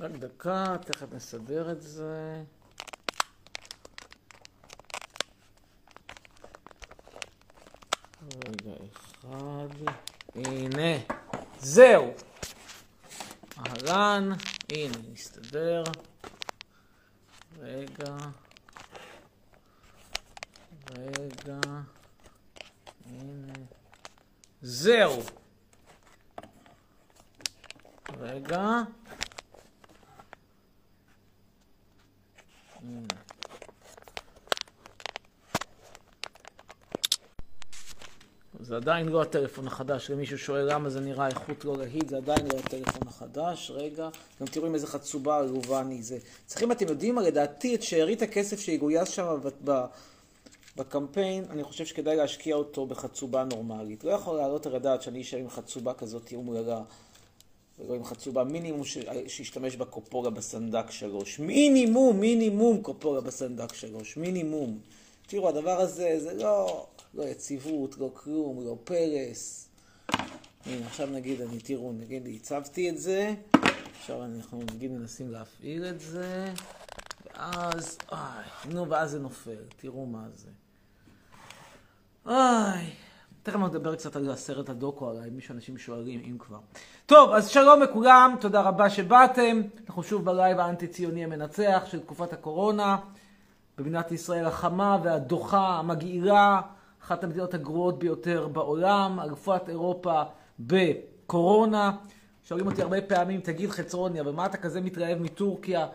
רק דקה, תכף נסדר את זה. רגע אחד. הנה, זהו. אהלן, הנה, נסתדר. רגע. רגע. הנה. זהו. רגע. הנה. זה עדיין לא הטלפון החדש, למישהו שואל למה זה נראה איכות לא להיט, זה עדיין לא הטלפון החדש, רגע, גם תראו עם איזה חצובה עלובני זה. צריכים, אתם יודעים, לדעתי, את שארית הכסף שיגויס שם בקמפיין, אני חושב שכדאי להשקיע אותו בחצובה נורמלית. לא יכול לעלות על הדעת שאני אשאר עם חצובה כזאת אומללה, ולא עם חצובה מינימום שישתמש בקופולה בסנדק שלוש. מינימום, מינימום קופולה בסנדק שלוש, מינימום. תראו, הדבר הזה, זה לא... לא יציבות, לא כלום, לא פרס. הנה, עכשיו נגיד, אני, תראו, נגיד, הצבתי את זה, עכשיו אנחנו נגיד מנסים להפעיל את זה, ואז, איי, נו, ואז זה נופל, תראו מה זה. איי, תכף נדבר קצת על הסרט הדוקו עליי, מי שאנשים שואלים, אם כבר. טוב, אז שלום לכולם, תודה רבה שבאתם. אנחנו שוב בלייב האנטי-ציוני המנצח של תקופת הקורונה. במדינת ישראל החמה והדוחה, המגעילה. אחת המדינות הגרועות ביותר בעולם, אלופת אירופה בקורונה. שואלים אותי הרבה פעמים, תגיד חצרוני, אבל מה אתה כזה מתרעב מטורקיה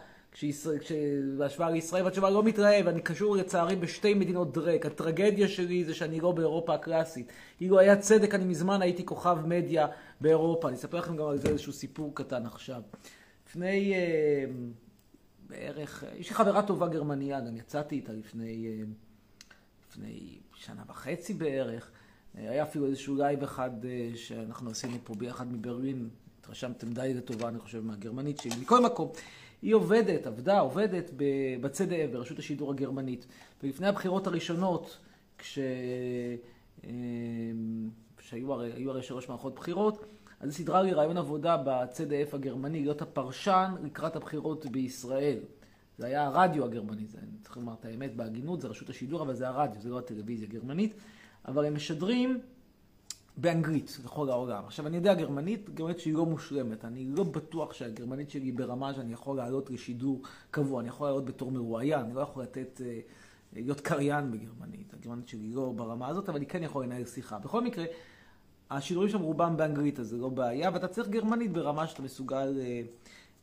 בהשוואה לישראל? והתשובה לא מתרעב, אני קשור לצערי בשתי מדינות דרק. הטרגדיה שלי זה שאני לא באירופה הקלאסית. אילו היה צדק, אני מזמן הייתי כוכב מדיה באירופה. אני אספר לכם גם על זה איזשהו סיפור קטן עכשיו. לפני אה, בערך, יש לי חברה טובה גרמניה, גם יצאתי איתה לפני, אה, לפני שנה וחצי בערך. אה, היה אפילו איזשהו live אחד אה, שאנחנו עשינו פה ביחד מברלין, התרשמתם די לטובה, אני חושב, מהגרמנית שלי. מכל מקום, היא עובדת, עבדה, עובדת ב ZDF, ברשות השידור הגרמנית. ולפני הבחירות הראשונות, כש... אה, שהיו הרי, הרי שלוש מערכות בחירות, אז היא סידרה לי רעיון עבודה בצדף הגרמני, להיות הפרשן לקראת הבחירות בישראל. זה היה הרדיו הגרמני, זה, אני צריך לומר את האמת בהגינות, זה רשות השידור, אבל זה הרדיו, זה לא הטלוויזיה הגרמנית. אבל הם משדרים באנגלית לכל העולם. עכשיו, אני יודע גרמנית, גרמנית שהיא לא מושלמת. אני לא בטוח שהגרמנית שלי ברמה שאני יכול לעלות לשידור קבוע. אני יכול לעלות בתור מרואיין, אני לא יכול לתת, אה, להיות קריין בגרמנית. הגרמנית שלי לא ברמה הזאת, אבל אני כן יכול לנהל שיחה. בכל מקרה, השידורים שם רובם באנגלית, אז זה לא בעיה, ואתה צריך גרמנית ברמה שאתה מסוגל... אה,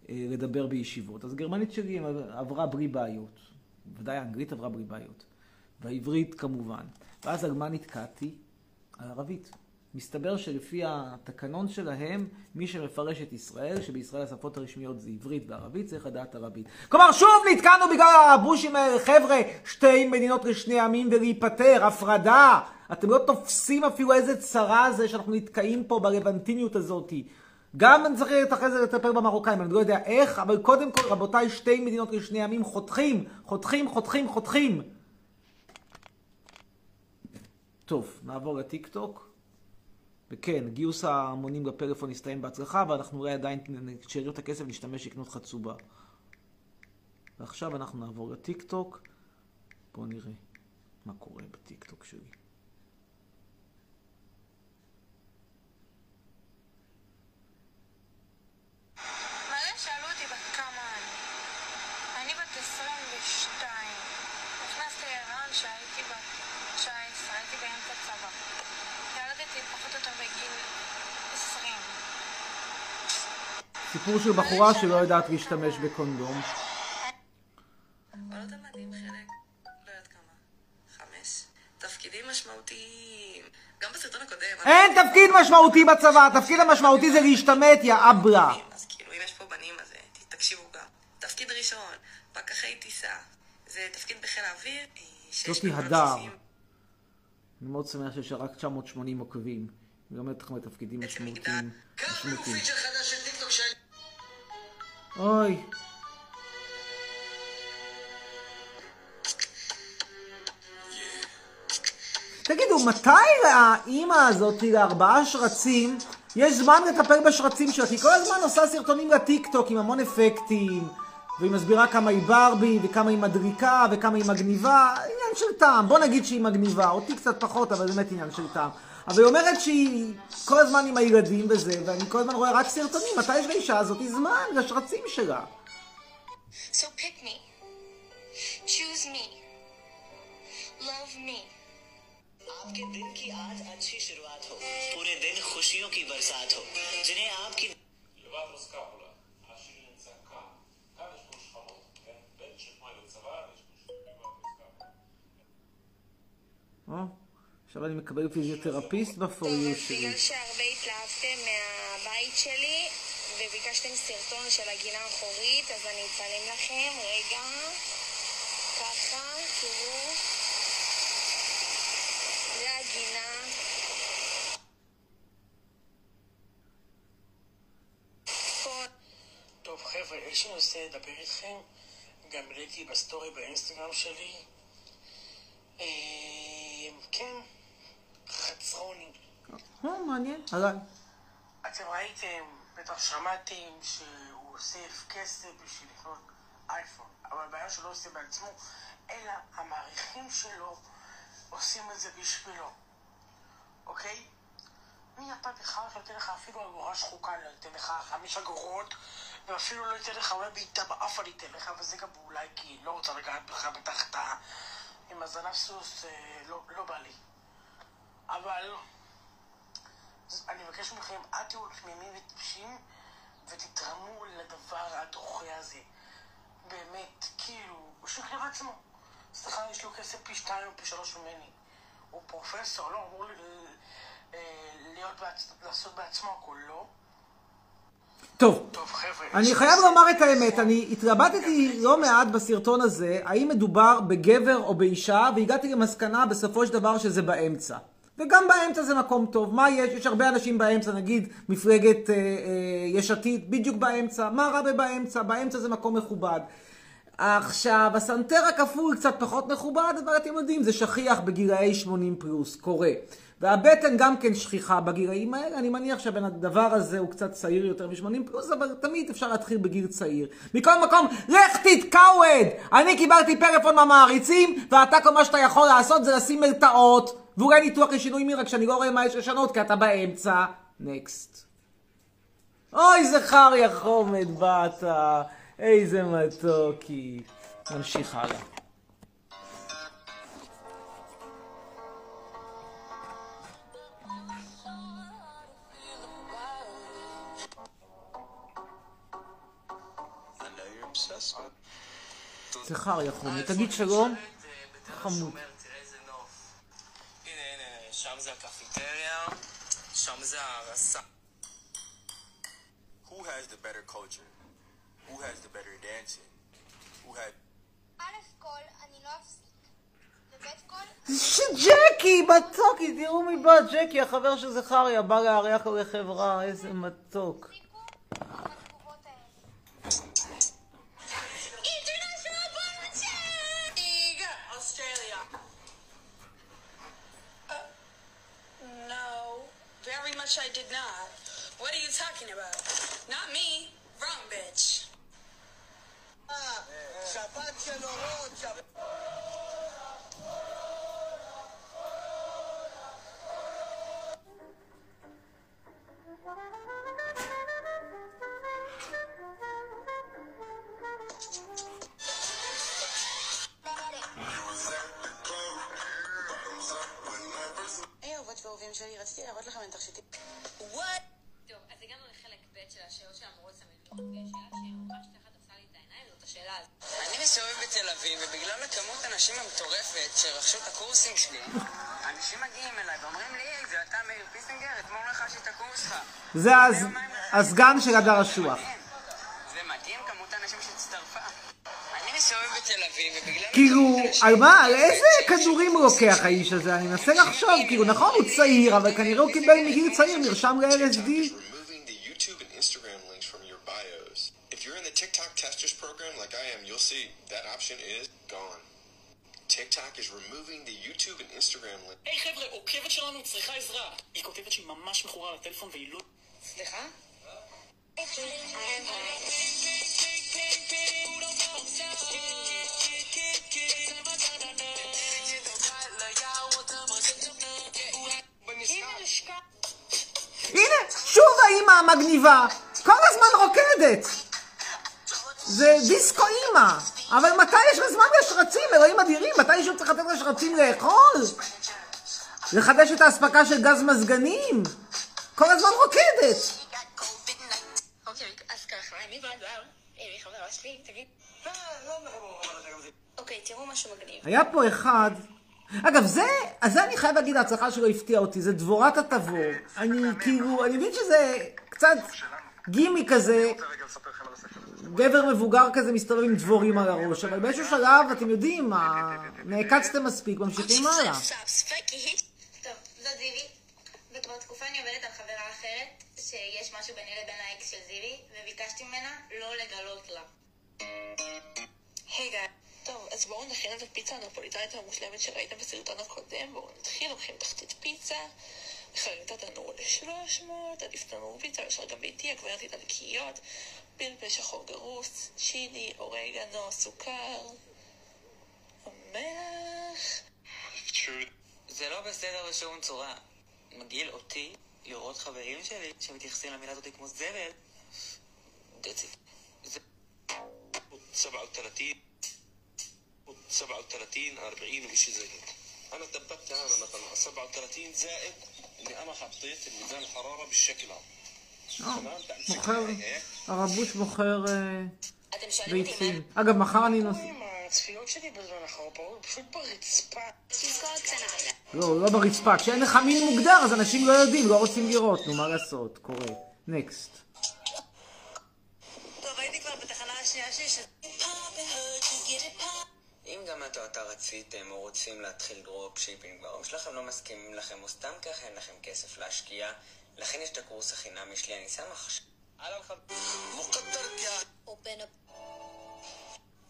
לדבר בישיבות. אז גרמנית שלי עברה בלי בעיות. ודאי האנגלית עברה בלי בעיות. והעברית כמובן. ואז על מה נתקעתי? על ערבית. מסתבר שלפי התקנון שלהם, מי שמפרש את ישראל, שבישראל השפות הרשמיות זה עברית וערבית, צריך לדעת ערבית. כלומר, שוב נתקענו בגלל הבושים האלה, חבר'ה, שתי מדינות לשני עמים ולהיפטר, הפרדה. אתם לא תופסים אפילו איזה צרה זה שאנחנו נתקעים פה בלבנטיניות הזאתי. גם אני צריך אחרי זה לטפל במרוקאים, אני לא יודע איך, אבל קודם כל, רבותיי, שתי מדינות לשני עמים חותכים, חותכים, חותכים, חותכים. טוב, נעבור לטיק טוק. וכן, גיוס ההמונים בפלאפון הסתיים בהצלחה, ואנחנו אולי עדיין, כשאריות הכסף, נשתמש לקנות חצובה. ועכשיו אנחנו נעבור לטיק טוק. בואו נראה מה קורה בטיק טוק שלי. סיפור של בחורה שלא יודעת להשתמש בקונדום. אין תפקיד משמעותי בצבא, התפקיד המשמעותי זה להשתמט, יא אברה. אז כאילו, אם יש פה בנים, אז אה, תקשיבו גם. תפקיד ראשון, פקחי טיסה. זה תפקיד בחיל האוויר. אה, זאתי הדר. אני מאוד שמח שיש רק 980 עוקבים. היא אומרת לכם בתפקידים משמעותיים. משמעותיים. אוי. תגידו, מתי האימא הזאת לארבעה שרצים יש זמן לטפל בשרצים שלה, כי כל הזמן עושה סרטונים לטיקטוק עם המון אפקטים, והיא מסבירה כמה היא ברבי, וכמה היא מדריקה, וכמה היא מגניבה, עניין של טעם. בוא נגיד שהיא מגניבה, אותי קצת פחות, אבל באמת עניין של טעם. אבל היא אומרת שהיא כל הזמן עם הילדים וזה, ואני כל הזמן רואה רק סרטונים, מתי יש לאישה הזאת זמן לשרצים שלה? So pick me. Choose me. Love me. आपके दिन की आज अच्छी शुरुआत हो पूरे दिन खुशियों की बरसात हो जिन्हें आपकी לבטרוס עכשיו אני מקבל פיזיותרפיסט בפור טוב, יו אז שלי. בגלל שהרבה התלהבתם מהבית שלי וביקשתם סרטון של הגינה האחורית, אז אני אצלם לכם, רגע, ככה, תראו. זה הגינה. טוב חבר'ה, יש לי נושא לדבר איתכם גם העליתי בסטורי באינסטגרם שלי אה, כן, חצרוני או, מעניין. עליי. אתם ראיתם, בטח שמעתם שהוא אוסף כסף בשביל לקנות אייפון, אבל הבעיה שהוא לא עושה בעצמו, אלא המעריכים שלו עושים את זה בשבילו, אוקיי? מי אתה בכלל שנותן לך אפילו אגורה שחוקה, לא ייתן לך חמש אגורות, ואפילו לא ייתן לך אולי בעיטה באף אני אתן לך, וזה גם אולי כי לא רוצה לגעת בך בתחת. עם הזנב סוס, אה, לא, לא בא לי. אבל אני מבקש מכם, אל תהיו תמימים וטיפשים ותתרמו לדבר הדוחה הזה. באמת, כאילו, הוא שיקר לעצמו. סליחה, יש לו כסף פי שתיים או פי שלוש ממני. הוא פרופסור, לא, אמור אה, להיות, בעצ... לעשות בעצמו הכל, לא? טוב, טוב, חבר'ה. אני חייב לומר את האמת. אני התלבטתי לא מעט בסרטון הזה, האם מדובר בגבר או באישה, והגעתי למסקנה בסופו של דבר שזה באמצע. וגם באמצע זה מקום טוב. מה יש? יש הרבה אנשים באמצע, נגיד מפלגת אה, אה, יש עתיד, בדיוק באמצע. מה רע בבאמצע? באמצע זה מקום מכובד. עכשיו, הסנטר הכפול קצת פחות מכובד, אבל אתם יודעים, זה שכיח בגילאי 80 פלוס, קורה. והבטן גם כן שכיחה בגילאים האלה, אני מניח שהבן הדבר הזה הוא קצת צעיר יותר מ-80 פלוס, אבל תמיד אפשר להתחיל בגיל צעיר. מכל מקום, לך תתקווד! אני קיבלתי פלאפון מהמעריצים, ואתה כל מה שאתה יכול לעשות זה לשים מלטעות, ואולי ניתוח לשינוי מין, רק שאני לא רואה מה יש לשנות, כי אתה באמצע. נקסט. אוי, זכריה חומד באת, איזה מתוקי. נמשיך הלאה. זכריה חומד, תגיד שלום. חמוד. שומר, תראה איזה נוף. הנה, הנה, הנה, שם זה הקפיטריה, שם זה הרסה. Who has the better culture? Who has the better dancing? Who had א' כל, אני לא אפסיק. ג'קי, מתוקי, תראו מי בא, ג'קי, החבר של זכריה, בא לארח לחברה, איזה מתוק. Much I did not. What are you talking about? Not me. הכמות הנשים המטורפת שרכשו את הקורסים שלי, אנשים מגיעים אליי ואומרים לי, זה אתה מאיר פיסנגר, אתמול רכשתי את הקורס שלך. זה הסגן של הדר אשוח. זה מדהים כמות האנשים שהצטרפה. אני מסתובב בתל אביב, ובגלל... כאילו, האנשים על מה, על איזה כדורים לוקח האיש הזה? אני מנסה לחשוב, כאילו, נכון, הוא צעיר, אבל כנראה הוא קיבל מגיל צעיר מרשם ל-LSD. של גז מזגנים? כל הזמן רוקדת. אוקיי. אוקיי. היה פה אחד, אגב, זה, אז זה אני חייב להגיד, ההצלחה שלו הפתיעה אותי, זה דבורת התבור. אני כאילו, אני מבין שזה קצת גימי כזה, גבר מבוגר כזה מסתובב עם דבורים על הראש, אבל באיזשהו שלב, אתם יודעים, מה, נעקצתם מספיק, ממשיכים הלאה. וכבר תקופה אני עובדת על חברה אחרת, שיש משהו ביני לבין האקס של זיוי, וביקשתי ממנה לא לגלות לה. היי גיא. טוב, אז בואו נכין את הפיצה הנפוליטאית המושלמת שראיתם בסרטון הקודם. בואו נתחיל, לוקחים תחתית פיצה, מכלים את התנור ל-300, עדיף תנור פיצה, אפשר גם ביתי, עגבניות איטלקיות, פלפל שחור גרוס, צ'ילי, אורגנו, סוכר, מלח. זה לא בסדר בשום צורה. מגעיל אותי לראות חברים שלי שמתייחסים למילה הזאת כמו זבל. That's it. זה... 37 37 40 وشي زي هيك انا دببت انا مثلا 37 زائد اني انا حطيت ميزان الحراره بالشكل هذا تمام מוכר, הרבוש מוכר אה, אתם שואלים אותי מה... ביצים. אגב, מחר אני נוסע... הצפיות שלי בזמן האחרון פה, הוא פשוט ברצפה. לא, לא ברצפה. כשאין לך מין מוגדר, אז אנשים לא יודעים, לא רוצים לראות. נו, מה לעשות? קורה. next. טוב, הייתי כבר בתחנה השנייה שלי, ש... אם גם אתה או אתה רציתם או רוצים להתחיל dropshipping וההורים שלכם לא מסכימים לכם או סתם ככה אין לכם כסף להשקיע, לכן יש את הקורס החינמי שלי, אני שם עכשיו.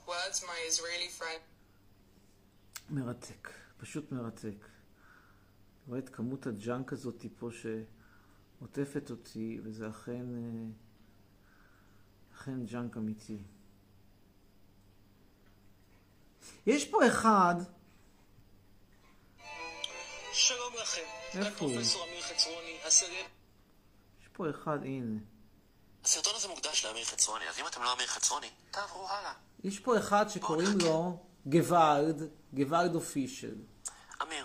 Where's my Israeli friend. מרתק. פשוט מרתק. רואה את כמות ה junk הזאת פה שעוטפת אותי, וזה אכן... אה, אכן junk אמיתי. יש פה אחד, שלום לכם. איפה הוא? פרופסור אמיר חצרוני, הסרט... יש פה אחד, הנה. הסרטון הזה מוקדש לאמיר חצרוני, אז אם אתם לא אמיר חצרוני, תעברו הלאה. יש פה אחד שקוראים לו גוואלד, גוואלד אופישל. אמיר,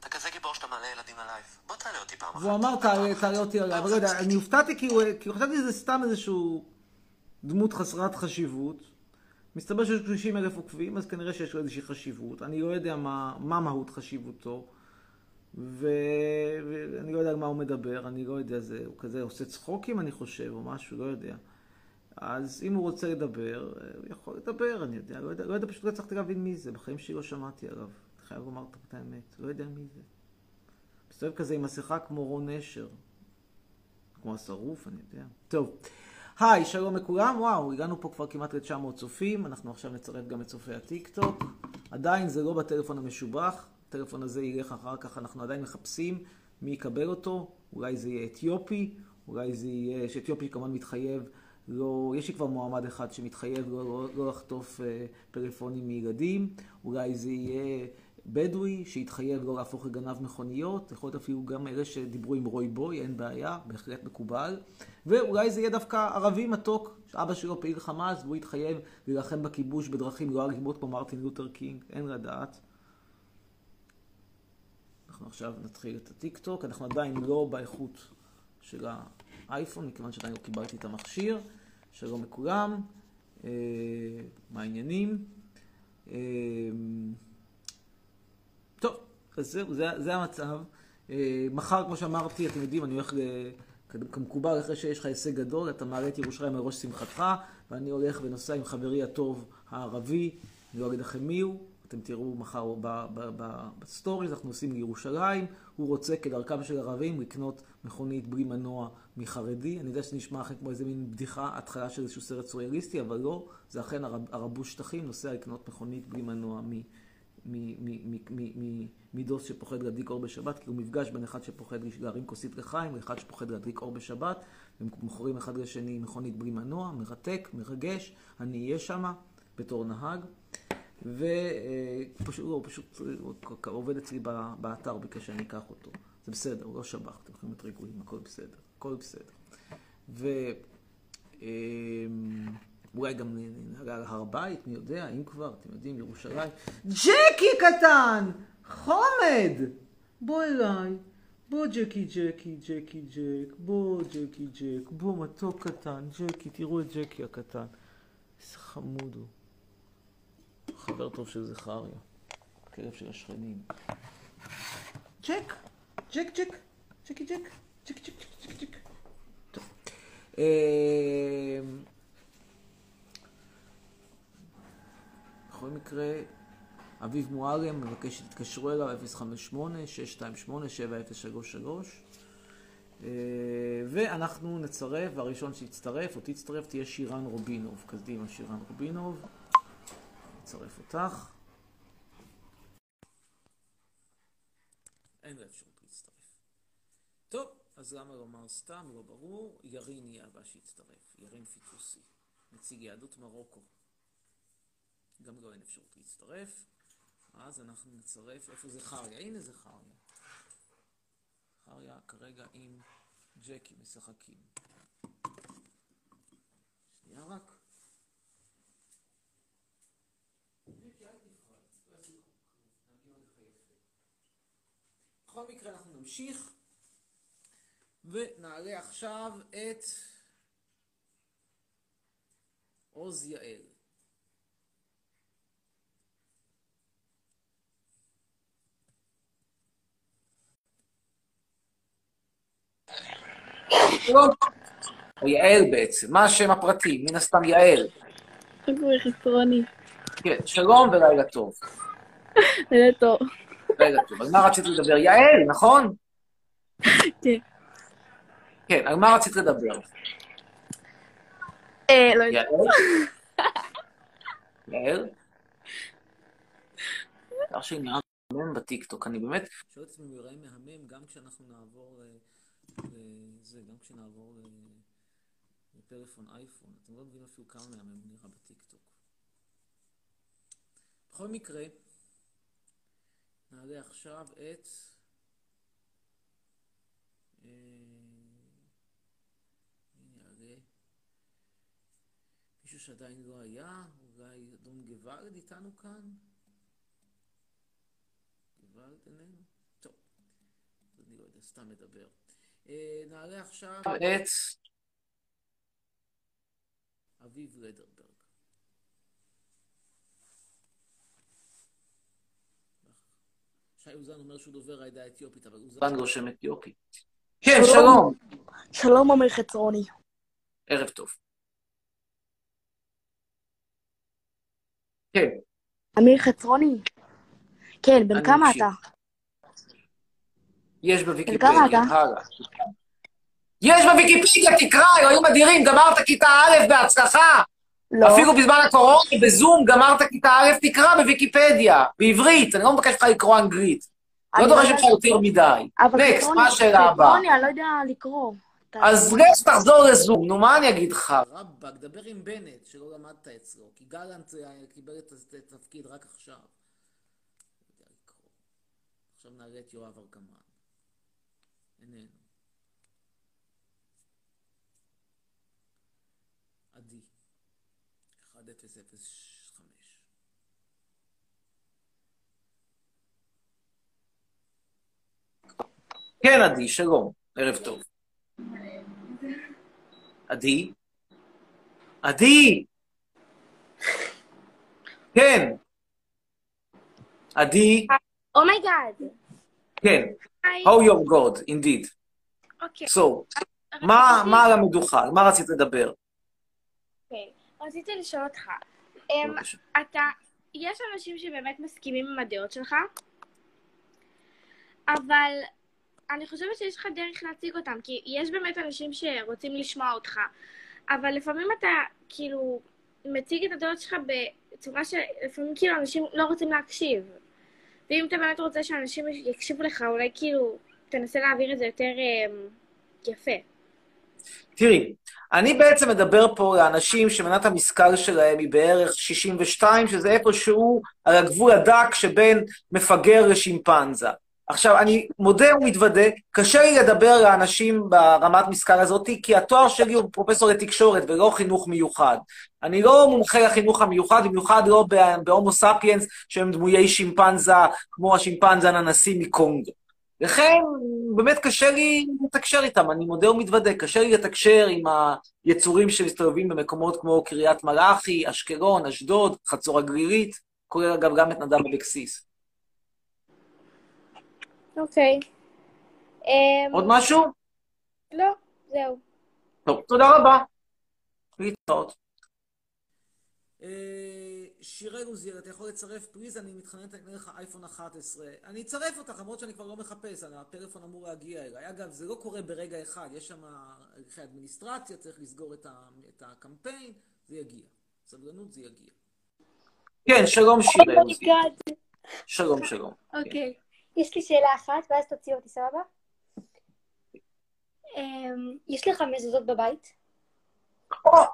אתה כזה גיבור שאתה מעלה ילדים ללייב. בוא תעלה אותי פעם אחת. והוא אמר, תעלה אותי עליו, אבל לא יודע, אני הופתעתי כי הוא- כי חשבתי שזה סתם איזשהו דמות חסרת חשיבות. מסתבר שיש 30 אלף עוקבים, אז כנראה שיש לו איזושהי חשיבות. אני לא יודע מה, מה מהות חשיבותו, ו... ואני לא יודע על מה הוא מדבר, אני לא יודע, זה, הוא כזה עושה צחוקים, אני חושב, או משהו, לא יודע. אז אם הוא רוצה לדבר, הוא יכול לדבר, אני יודע, לא יודע, לא יודע, פשוט לא הצלחתי להבין מי זה, בחיים שלי לא שמעתי עליו. חייב לומר את האמת, לא יודע מי זה. מסתובב כזה עם מסכה כמו רון נשר. כמו השרוף, אני יודע. טוב. היי, שלום לכולם. וואו, הגענו פה כבר כמעט ל-900 צופים. אנחנו עכשיו נצרף גם את צופי הטיקטוק. עדיין זה לא בטלפון המשובח. הטלפון הזה ילך אחר כך, אנחנו עדיין מחפשים מי יקבל אותו. אולי זה יהיה אתיופי, אולי זה יהיה... שאתיופי כמובן מתחייב לא... יש לי כבר מועמד אחד שמתחייב לא, לא, לא לחטוף אה, פלאפונים מילדים. אולי זה יהיה... בדואי שהתחייב לא להפוך לגנב מכוניות, יכול להיות אפילו גם אלה שדיברו עם רוי בוי, אין בעיה, בהחלט מקובל. ואולי זה יהיה דווקא ערבי מתוק, שאבא שלו פעיל חמאס, והוא התחייב להילחם בכיבוש בדרכים לא אלימות כמו מרטין לותר קינג, אין לדעת. אנחנו עכשיו נתחיל את הטיק טוק, אנחנו עדיין לא באיכות של האייפון, מכיוון שעדיין לא קיבלתי את המכשיר. שלום לכולם, אה, מה העניינים? אה, טוב, אז זהו, זה, זה המצב. אה, מחר, כמו שאמרתי, אתם יודעים, אני הולך, כמקובל, אחרי שיש לך הישג גדול, אתה מעלה את ירושלים על ראש שמחתך, ואני הולך ונוסע עם חברי הטוב הערבי, אני לא אגיד לכם מי הוא, אתם תראו מחר בסטוריז, אנחנו נוסעים לירושלים, הוא רוצה כדרכם של ערבים לקנות מכונית בלי מנוע מחרדי. אני יודע שזה נשמע לכם כמו איזה מין בדיחה, התחלה של איזשהו סרט סוריאליסטי, אבל לא, זה אכן ערב, ערבוש שטחים נוסע לקנות מכונית בלי מנוע מ... מדוס שפוחד להדליק אור בשבת, כי הוא מפגש בין אחד שפוחד להרים כוסית לחיים לאחד שפוחד להדליק אור בשבת. הם מוכרים אחד לשני מכונית בלי מנוע, מרתק, מרגש, אני אהיה שם בתור נהג. ופשוט, הוא פשוט הוא עובד אצלי באתר, הוא ביקש שאני אקח אותו. זה בסדר, הוא לא שב"ח, אתם יכולים להיות רגועים, הכל בסדר, הכל בסדר. ואולי גם נעלה על הר בית, מי יודע, אם כבר, אתם יודעים, ירושלים. ג'קי קטן! חומד! בוא אליי. בוא ג'קי ג'קי, ג'קי ג'ק, בוא ג'קי ג'ק, בוא מתוק קטן, ג'קי, תראו את ג'קי הקטן. איזה חמוד הוא. חבר טוב של זכריה, כלב של השכנים. ג'ק, ג'ק, ג'קי ג'ק, ג'ק, ג'ק, ג'ק, ג'ק. טוב. אמ, בכל מקרה, אביב מועלם מבקש שתתקשרו אליו 058-628-7033 אה, ואנחנו נצרף, והראשון שיצטרף או תצטרף תהיה שירן רובינוב. קדימה, שירן רובינוב. נצרף אותך. אין לה אפשרות להצטרף. טוב, אז למה לומר סתם? לא ברור. ירין יהיה הבא שיצטרף. ירין פיטוסי. נציג יהדות מרוקו. גם לו אין אפשרות להצטרף. אז אנחנו נצרף, איפה זכריה? הנה זכריה. זכריה כרגע עם ג'קי משחקים. שנייה רק. בכל מקרה אנחנו נמשיך ונעלה עכשיו את עוז יעל. או יעל בעצם, מה השם הפרטי? מן הסתם יעל. אבוי חסרוני. כן, שלום ולילה טוב. לילה טוב. טוב. אז מה רצית לדבר? יעל, נכון? כן. כן, על מה רצית לדבר? אה, לא יודעת. יעל? יעל? דבר שלי נראה מהמם בטיקטוק, אני באמת שואל את עצמי אם ייראה מהמם גם כשאנחנו נעבור לזה, גם כשנעבור לפלאפון אייפון. אתם לא מבינים אפילו כמה מהמם נראה בטיקטוק. בכל מקרה, נעלה עכשיו את... אה, נעלה? מישהו שעדיין לא היה, אולי אדון גוואלד איתנו כאן? גוואלד איננו? טוב, אני לא יודע, סתם מדבר. אה, נעלה עכשיו את אביב לדרברג. שי אוזן אומר שהוא דובר העדה האתיופית, אבל אוזן רושם אתיופי. כן, שלום. שלום, עמיר חצרוני. ערב טוב. כן. אמיר חצרוני? כן, בן כמה. אתה? יש כמה בוויקיפדיה, אתה? הלאה. יש בוויקיפדיה, תקרא, אלוהים אדירים, גמרת כיתה א' בהצלחה. לא. אפילו בזמן הקורונה, בזום, גמרת כיתה א', תקרא בוויקיפדיה, בעברית, אני לא מבקש ממך לקרוא אנגלית. לא אני דורש לא ממך יותר מדי. אבל נקסט, מה השאלה הבאה? חצרוני, אני לא יודע לקרוא. אז לך תחזור לזום, נו, מה אני אגיד לך? רבאק, דבר עם בנט, שלא למדת אצלו, כי גלנט אה, קיבל את התפקיד רק עכשיו. לא. עכשיו נעלה את יואב ארגמן. איננו. עדי. 1005. כן, עדי, שלום. ערב טוב. עדי? עדי! כן. עדי? Oh my God. כן. היי. How your God, indeed. אוקיי. So, מה מה על המדוכה? על מה רצית לדבר? אוקיי. רציתי לשאול אותך, אמ, בבקשה. אתה, יש אנשים שבאמת מסכימים עם הדעות שלך, אבל אני חושבת שיש לך דרך להציג אותם, כי יש באמת אנשים שרוצים לשמוע אותך, אבל לפעמים אתה כאילו מציג את הדעות שלך בצורה שלפעמים כאילו אנשים לא רוצים להקשיב. ואם אתה באמת רוצה שאנשים יקשיבו לך, אולי כאילו, תנסה להעביר את זה יותר אה, יפה. תראי, אני בעצם מדבר פה לאנשים שמנת המשכל שלהם היא בערך 62, שזה איפשהו על הגבול הדק שבין מפגר לשימפנזה. עכשיו, אני מודה ומתוודה, קשה לי לדבר לאנשים ברמת משכל הזאת, כי התואר שלי הוא פרופסור לתקשורת ולא חינוך מיוחד. אני לא מומחה לחינוך המיוחד, במיוחד לא בהומו ספיאנס, שהם דמויי שימפנזה, כמו השימפנזה הננסי מקונגו. לכן, באמת קשה לי לתקשר איתם, אני מודה ומתוודה, קשה לי לתקשר עם היצורים שמסתובבים במקומות כמו קריית מלאכי, אשקלון, אשדוד, חצור הגלילית, כולל אגב גם את נדב אבקסיס. אוקיי. אמ, עוד משהו? לא, זהו. טוב, תודה רבה. להתראות. שיראל עוזיאל, אתה יכול לצרף פריז, אני מתחננת, אני אקנה לך אייפון 11. אני אצרף אותך, למרות שאני כבר לא מחפש, הפלאפון אמור להגיע אליי. אגב, זה לא קורה ברגע אחד, יש שם הליכי אדמיניסטרציה, צריך לסגור את, ה, את הקמפיין, זה יגיע. סבלנות, זה יגיע. כן, שלום שיראל עוזיאל. שלום, שלום. אוקיי. יש לי שאלה אחת, ואז תוציא אותי, סבבה? אמ, יש לך מזוזות בבית?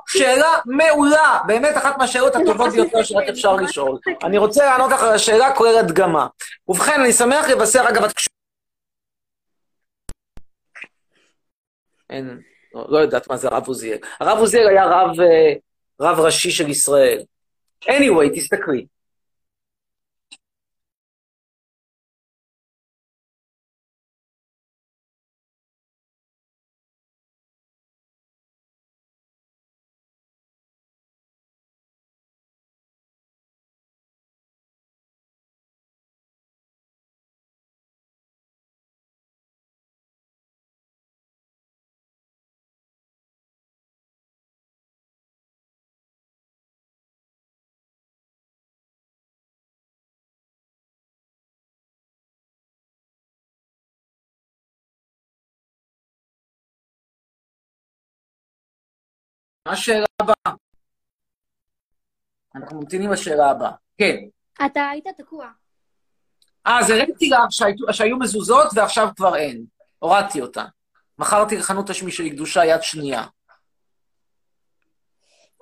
שאלה מעולה, באמת אחת מהשאלות הטובות ביותר שרק אפשר לשאול. אני רוצה לענות לך על השאלה כולל הדגמה. ובכן, אני שמח לבשר, אגב, את... אין, לא, יודעת מה זה הרב עוזיאל. הרב עוזיאל היה אה, רב ראשי של ישראל. anyway, תסתכלי. מה השאלה הבאה? אנחנו ממתינים לשאלה הבאה. כן. אתה היית תקוע. אה, אז הראיתי לך שהיו, שהיו מזוזות ועכשיו כבר אין. הורדתי אותה. מכרתי לחנות השמי שלי קדושה יד שנייה.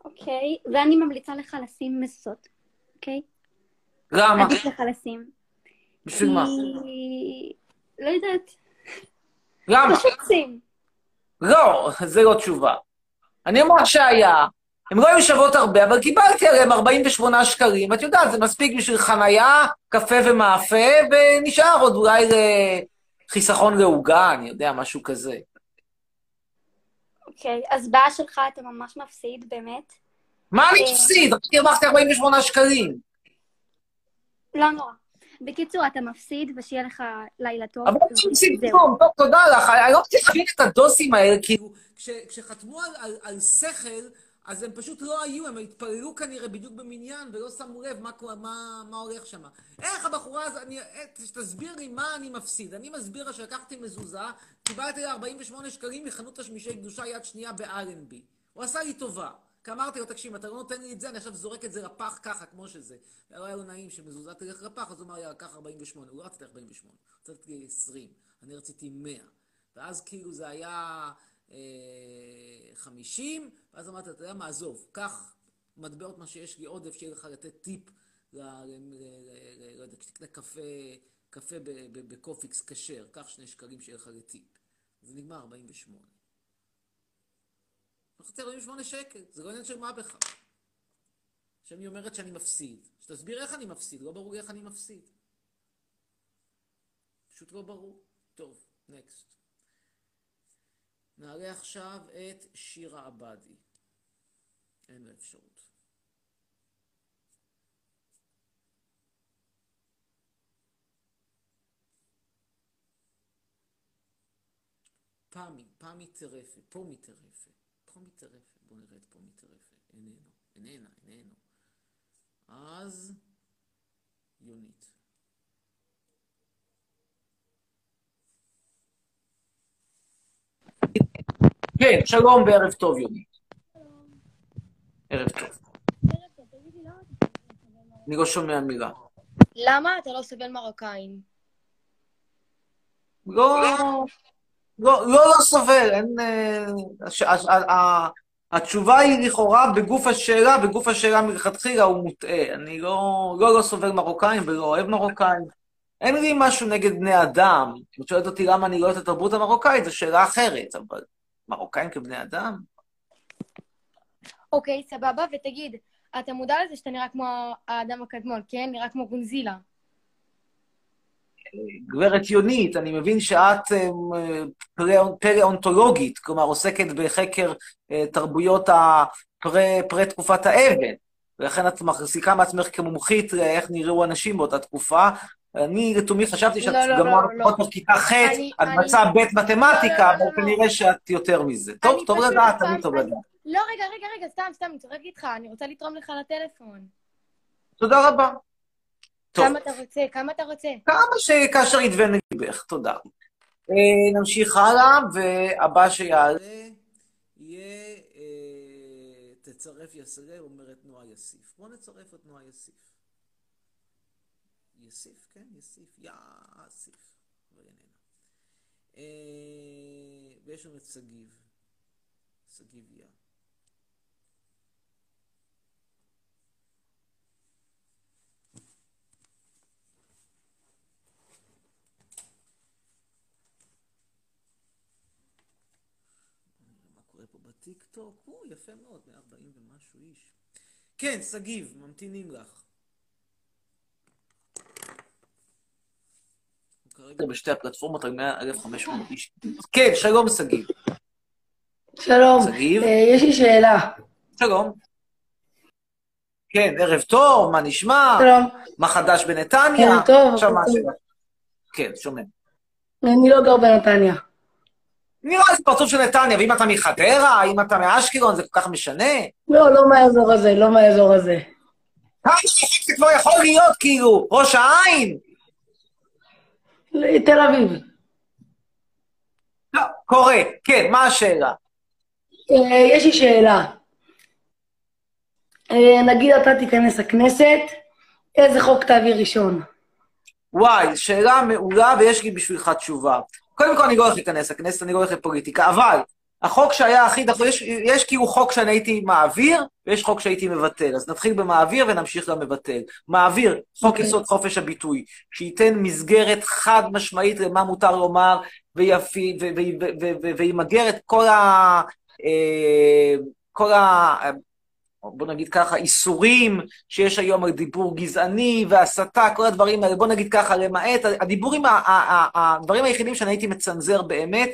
אוקיי, ואני ממליצה לך לשים מזוזות, אוקיי? למה? עדיף לך לשים. בשביל מה? כי... לא יודעת. למה? פשוט שים. לא, זה לא תשובה. אני אומר שהיה, הן לא היו שוות הרבה, אבל קיבלתי עליהן 48 שקלים. את יודעת, זה מספיק בשביל חנייה, קפה ומאפה, ונשאר עוד אולי לחיסכון לעוגה, אני יודע, משהו כזה. אוקיי, אז בעיה שלך אתה ממש מפסיד, באמת. מה אני אה, מפסיד? רק הרווחתי 48 שקלים. לא נורא. בקיצור, אתה מפסיד, ושיהיה לך לילה טוב. אבל אני מפסיד. כלום, טוב, תודה לך. אני לא להבין את הדוסים האלה, כאילו, כש- כשחתמו על- על- על שכל, אז הם פשוט לא היו, הם התפללו כנראה בדיוק במניין, ולא שמו לב מה, מה, מה הולך שם. איך הבחורה הזאת, אני, אה, תסביר לי מה אני מפסיד. אני מסביר לה שלקחתי מזוזה, קיבלתי לה 48 שקלים מחנות השמישי קדושה יד שנייה באלנבי. הוא עשה לי טובה. כי אמרתי לו, תקשיב, אתה לא נותן לי את זה, אני עכשיו זורק את זה לפח ככה, כמו שזה. לא היה לו נעים שמזוזה תלך לפח, אז הוא אמר, יאללה, קח 48. הוא לא רצה 48, הוא רצה 20. אני רציתי 100. ואז כאילו זה היה אה, 50, ואז אמרתי, אתה יודע מה, עזוב, קח מטבעות מה שיש לי עודף, שיהיה לך לתת טיפ, לא יודע, כשתקנה קפה, קפה בקופיקס כשר, קח שני שקלים שיהיה לך לטיפ. זה נגמר 48. רציתי 48 שקל, זה לא עניין של מה בכך. עכשיו היא אומרת שאני מפסיד, שתסביר איך אני מפסיד, לא ברור איך אני מפסיד. פשוט לא ברור. טוב, נקסט. נעלה עכשיו את שירה עבדי. אין לה אפשרות. פמי, פמי טרפה, פומי טרפה, פומי טרפה, בואו נראה את פומי טרפה, איננו, איננה, איננו. אז יונית. כן, שלום וערב טוב, יונית. ערב טוב. אני לא שומע מילה. למה אתה לא סובל מרוקאים? לא, לא, לא, לא סובל, אין... אה, הש- הש- ה- התשובה היא לכאורה בגוף השאלה, בגוף השאלה מלכתחילה הוא מוטעה. אני לא, לא, לא סובל מרוקאים ולא אוהב מרוקאים. אין לי משהו נגד בני אדם. אם את שואלת אותי למה אני לא אוהב את התרבות המרוקאית, זו שאלה אחרת, אבל מרוקאים כבני אדם? אוקיי, סבבה, ותגיד, אתה מודע לזה שאתה נראה כמו האדם הקדמון, כן? נראה כמו גונזילה. גברת יונית, אני מבין שאת אה, פלאונטולוגית, כלומר עוסקת בחקר אה, תרבויות הפרה- פרה-תקופת האבן, ולכן את מחזיקה מעצמך כמומחית לאיך נראו אנשים באותה תקופה. אני לתומי חשבתי שאת לא, לא, גם לא, עוד לא. עוד כיתה ח', אני- את אני- מצאה ב' מתמטיקה, לא, לא, אבל כנראה שאת יותר מזה. טוב, אני טוב לדעת, תמיד טוב אני- לדעת. לא, רגע, רגע, רגע, סתם, סתם, אני צוחקת איתך, אני רוצה לתרום לך לטלפון. תודה רבה. טוב. כמה אתה רוצה? כמה אתה רוצה? כמה שכאשר ידבן ליבך, תודה. אה, נמשיך הלאה, והבא שיעלה יהיה אה, תצרף יסרב, אומרת נועה יסיף. בואו נצרף את נועה יסיף. יסיף, כן, יסיף, יאסיף, אבל איננה. אה, ויש לנו את שגיב. שגיב פה בטיקטוק? או, יפה מאוד, 140 ומשהו איש. כן, שגיב, ממתינים לך. כרגע בשתי הפלטפורמות על 100,500 איש. כן, שלום שגיב. שלום, שגיב? אה, יש לי שאלה. שלום. כן, ערב טוב, מה נשמע? שלום. מה חדש בנתניה? ערב טוב, עכשיו מה. השאלה? כן, שומע. אני לא גר בנתניה. נראה לי פרצוף של נתניה, ואם אתה מחדרה, האם אתה מאשקלון, זה כל כך משנה? לא, לא מהאזור הזה, לא מהאזור הזה. כמה זה כבר יכול להיות, כאילו, ראש העין? תל אביב. לא, קורה. כן, מה השאלה? אה, יש לי שאלה. אה, נגיד אתה תיכנס לכנסת, איזה חוק תעביר ראשון? וואי, שאלה מעולה ויש לי בשבילך תשובה. קודם כל, אני לא הולך להיכנס לכנסת, אני לא הולך לפוליטיקה, אבל החוק שהיה הכי דחוף, יש, יש כאילו חוק שאני הייתי מעביר, ויש חוק שהייתי מבטל. אז נתחיל במעביר ונמשיך למבטל. מעביר, חוק אוקיי. יסוד חופש הביטוי, שייתן מסגרת חד משמעית למה מותר לומר, ויפי, וימגר את כל ה... אה, כל ה... בוא נגיד ככה, איסורים שיש היום על דיבור גזעני והסתה, כל הדברים האלה, בוא נגיד ככה, למעט הדיבורים, הדברים היחידים שאני הייתי מצנזר באמת,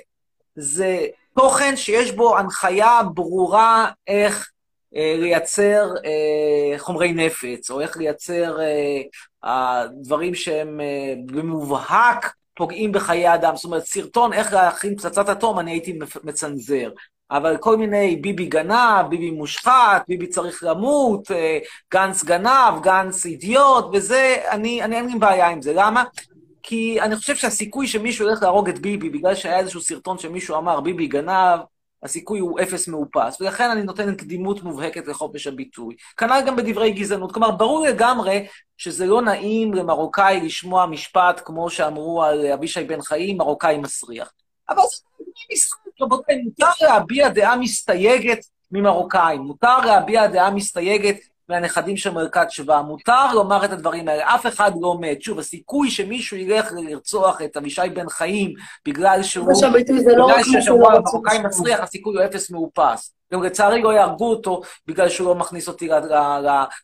זה תוכן שיש בו הנחיה ברורה איך אה, לייצר אה, חומרי נפץ, או איך לייצר אה, דברים שהם אה, במובהק פוגעים בחיי אדם. זאת אומרת, סרטון איך להכין פצצת אטום, אני הייתי מצנזר. אבל כל מיני ביבי גנב, ביבי מושחת, ביבי צריך למות, אה, גנץ גנב, גנץ אידיוט, וזה, אני, אני אין לי בעיה עם זה. למה? כי אני חושב שהסיכוי שמישהו ילך להרוג את ביבי בגלל שהיה איזשהו סרטון שמישהו אמר ביבי גנב, הסיכוי הוא אפס מאופס, ולכן אני נותן קדימות מובהקת לחופש הביטוי. כנ"ל גם בדברי גזענות. כלומר, ברור לגמרי שזה לא נעים למרוקאי לשמוע משפט כמו שאמרו על אבישי בן חיים, מרוקאי מסריח. אבל זה משחק, רבותיי, מותר להביע דעה מסתייגת ממרוקאים, מותר להביע דעה מסתייגת מהנכדים של מרכז שווה, מותר לומר את הדברים האלה, אף אחד לא מת. שוב, הסיכוי שמישהו ילך לרצוח את אבישי בן חיים בגלל שהוא... לא בגלל רוצה מרוקאי. מסריח, הסיכוי הוא אפס מאופס. גם לצערי לא יהרגו אותו בגלל שהוא לא מכניס אותי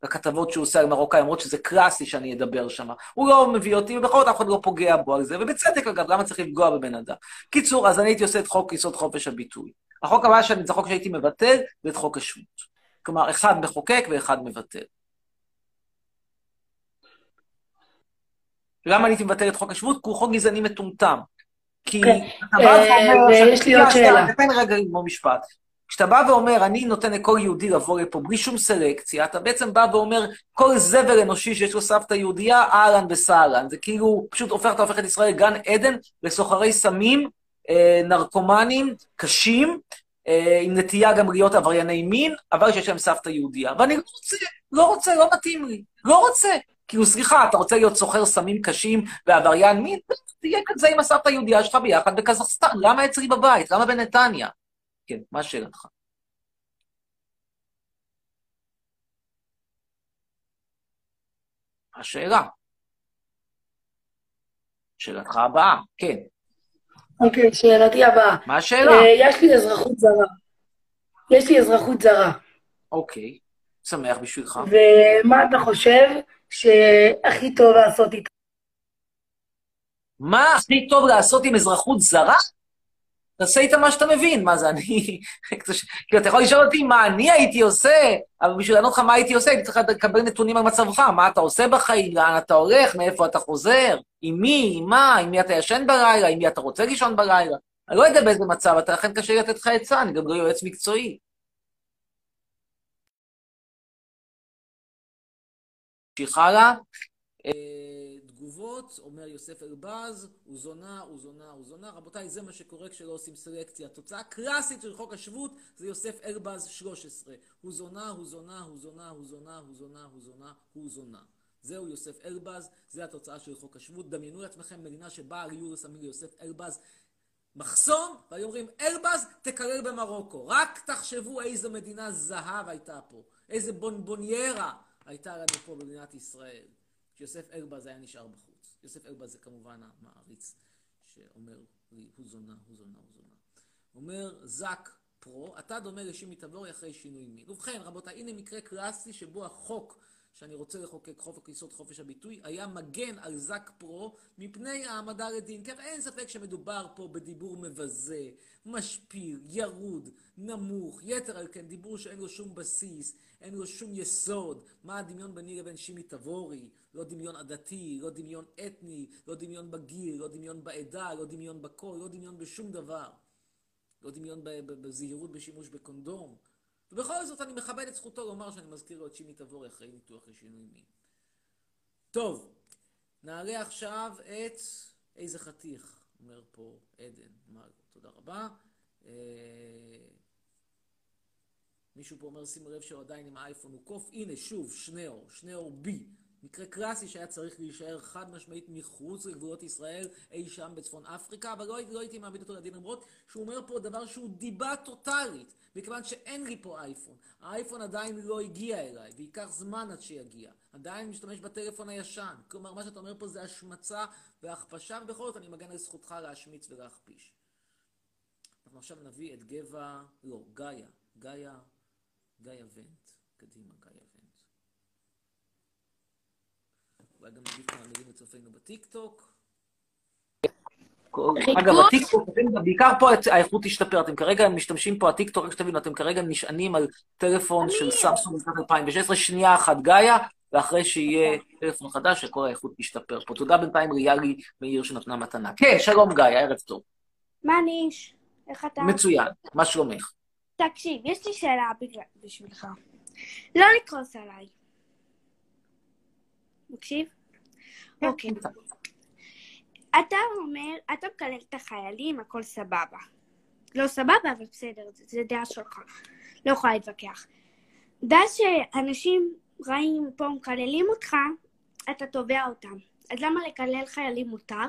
לכתבות שהוא עושה על מרוקאי, למרות שזה קלאסי שאני אדבר שם. הוא לא מביא אותי, ובכל זאת אף אחד לא פוגע בו על זה, ובצדק אגב, למה צריך לפגוע בבן אדם? קיצור, אז אני הייתי עושה את חוק יסוד חופש הביטוי. החוק הבא שאני, זה חוק שהייתי מבטל, זה את חוק השבות. כלומר, אחד מחוקק ואחד מבטל. למה אני הייתי מבטל את חוק השבות? כי הוא חוק גזעני מטומטם. כי כן. אתה בא אה, ואומר... ויש לי עוד שאלה. תן רגע לגמור משפט. כשאתה בא ואומר, אני נותן לכל יהודי לבוא לפה בלי שום סלקציה, אתה בעצם בא ואומר, כל זבל אנושי שיש לו סבתא יהודייה, אהלן וסהלן. זה כאילו, פשוט הופך, אתה הופך את ישראל גן עדן לסוחרי סמים, אה, נרקומנים, קשים, אה, עם נטייה גם להיות עברייני מין, אבל שיש להם סבתא יהודייה. ואני לא רוצה, לא רוצה, לא מתאים לי. לא רוצה. כאילו, סליחה, אתה רוצה להיות סוחר סמים קשים ועבריין מין? תהיה כזה עם הסבתא היהודייה שלך ביחד בקזחסטן. למה אצלי בבית? למה בנתניה? כן, מה שאלתך? השאלה. שאלתך הבאה, כן. אוקיי, שאלתי הבאה. מה השאלה? אה, יש לי אזרחות זרה. יש לי אזרחות זרה. אוקיי, שמח בשבילך. ומה אתה חושב שהכי טוב לעשות איתה? מה הכי טוב לעשות עם אזרחות זרה? תעשה איתה מה שאתה מבין. מה זה, אני... כאילו, אתה יכול לשאול אותי מה אני הייתי עושה, אבל בשביל לענות לך מה הייתי עושה, הייתי צריך לקבל נתונים על מצבך, מה אתה עושה בחיים, לאן אתה הולך, מאיפה אתה חוזר, עם מי, עם מה, עם מי אתה ישן בלילה, עם מי אתה רוצה לישון בלילה. אני לא יודע באיזה מצב אתה, לכן קשה לתת לך עצה, אני גם לא יועץ מקצועי. נמשיך הלאה. תגובות, אומר יוסף אלבז, הוא זונה, הוא זונה, הוא זונה. רבותיי, זה מה שקורה כשלא עושים סלקציה. התוצאה הקלאסית של חוק השבות זה יוסף אלבז 13. הוא זונה, הוא זונה, הוא זונה, הוא זונה, הוא זונה, הוא זונה, הוא זונה. זהו יוסף אלבז, זה התוצאה של חוק השבות. דמיינו לעצמכם מדינה שבה על יוליוס אמיר יוסף אלבז מחסום, והיו אומרים, אלבז תקלל במרוקו. רק תחשבו איזו מדינה זהב הייתה פה. איזה בונבוניירה הייתה לנו פה במדינת ישראל. שיוסף אלבז היה נשאר בחוץ. יוסף אלבז זה כמובן המעריץ שאומר לי, הוא זונה, הוא זונה, הוא זונה. אומר זק פרו, אתה דומה לשימי תבורי אחרי שינוי מין. ובכן, רבותיי, הנה מקרה קלאסי שבו החוק שאני רוצה לחוקק חוק יסוד חופש הביטוי, היה מגן על זק פרו מפני העמדה לדין. כן, אין ספק שמדובר פה בדיבור מבזה, משפיל, ירוד, נמוך, יתר על כן, דיבור שאין לו שום בסיס, אין לו שום יסוד. מה הדמיון ביני לבין שימי תבורי? לא דמיון עדתי, לא דמיון אתני, לא דמיון בגיל, לא דמיון בעדה, לא דמיון בקול, לא דמיון בשום דבר. לא דמיון בזהירות בשימוש בקונדום. ובכל זאת אני מכבד את זכותו לומר שאני מזכיר לו את שימי תבורי אחרי ניתוח לשינוי מין. טוב, נעלה עכשיו את איזה חתיך, אומר פה עדן מל. תודה רבה. אה... מישהו פה אומר, שימו לב שהוא עדיין עם האייפון הוא קוף. הנה, שוב, שניאור, שניאור בי. מקרה קלאסי שהיה צריך להישאר חד משמעית מחוץ לגבולות ישראל, אי שם בצפון אפריקה, אבל לא, לא הייתי מעמיד אותו לדין למרות שהוא אומר פה דבר שהוא דיבה טוטאלית, מכיוון שאין לי פה אייפון. האייפון עדיין לא הגיע אליי, וייקח זמן עד שיגיע. עדיין משתמש בטלפון הישן. כלומר, מה שאתה אומר פה זה השמצה והכפשה, ובכל זאת אני מגן על זכותך להשמיץ ולהכפיש. אנחנו עכשיו נביא את גבע, לא, גאיה, גאיה, גאיה ונט. קדימה, גאיה ונט. אולי גם נגיד כמה מילים לצופינו בטיקטוק. אגב, הטיקטוק, בעיקר פה האיכות תשתפר, אתם כרגע משתמשים פה, הטיקטוק, רק שתבינו, אתם כרגע נשענים על טלפון של סמסונג בשנת 2016, שנייה אחת גאיה, ואחרי שיהיה טלפון חדש, שכל האיכות תשתפר פה. תודה בינתיים ריאלי מאיר שנתנה מתנה. כן, שלום גאיה, ערב טוב. מה ניש? איך אתה? מצוין, מה שלומך? תקשיב, יש לי שאלה בשבילך. לא לקרוס עליי. מקשיב? אוקיי. אתה אומר, אתה מקלל את החיילים, הכל סבבה. לא סבבה, אבל בסדר, זה דעה שלך. לא יכולה להתווכח. דע שאנשים רעים פה מקללים אותך, אתה תובע אותם. אז למה לקלל חיילים מותר,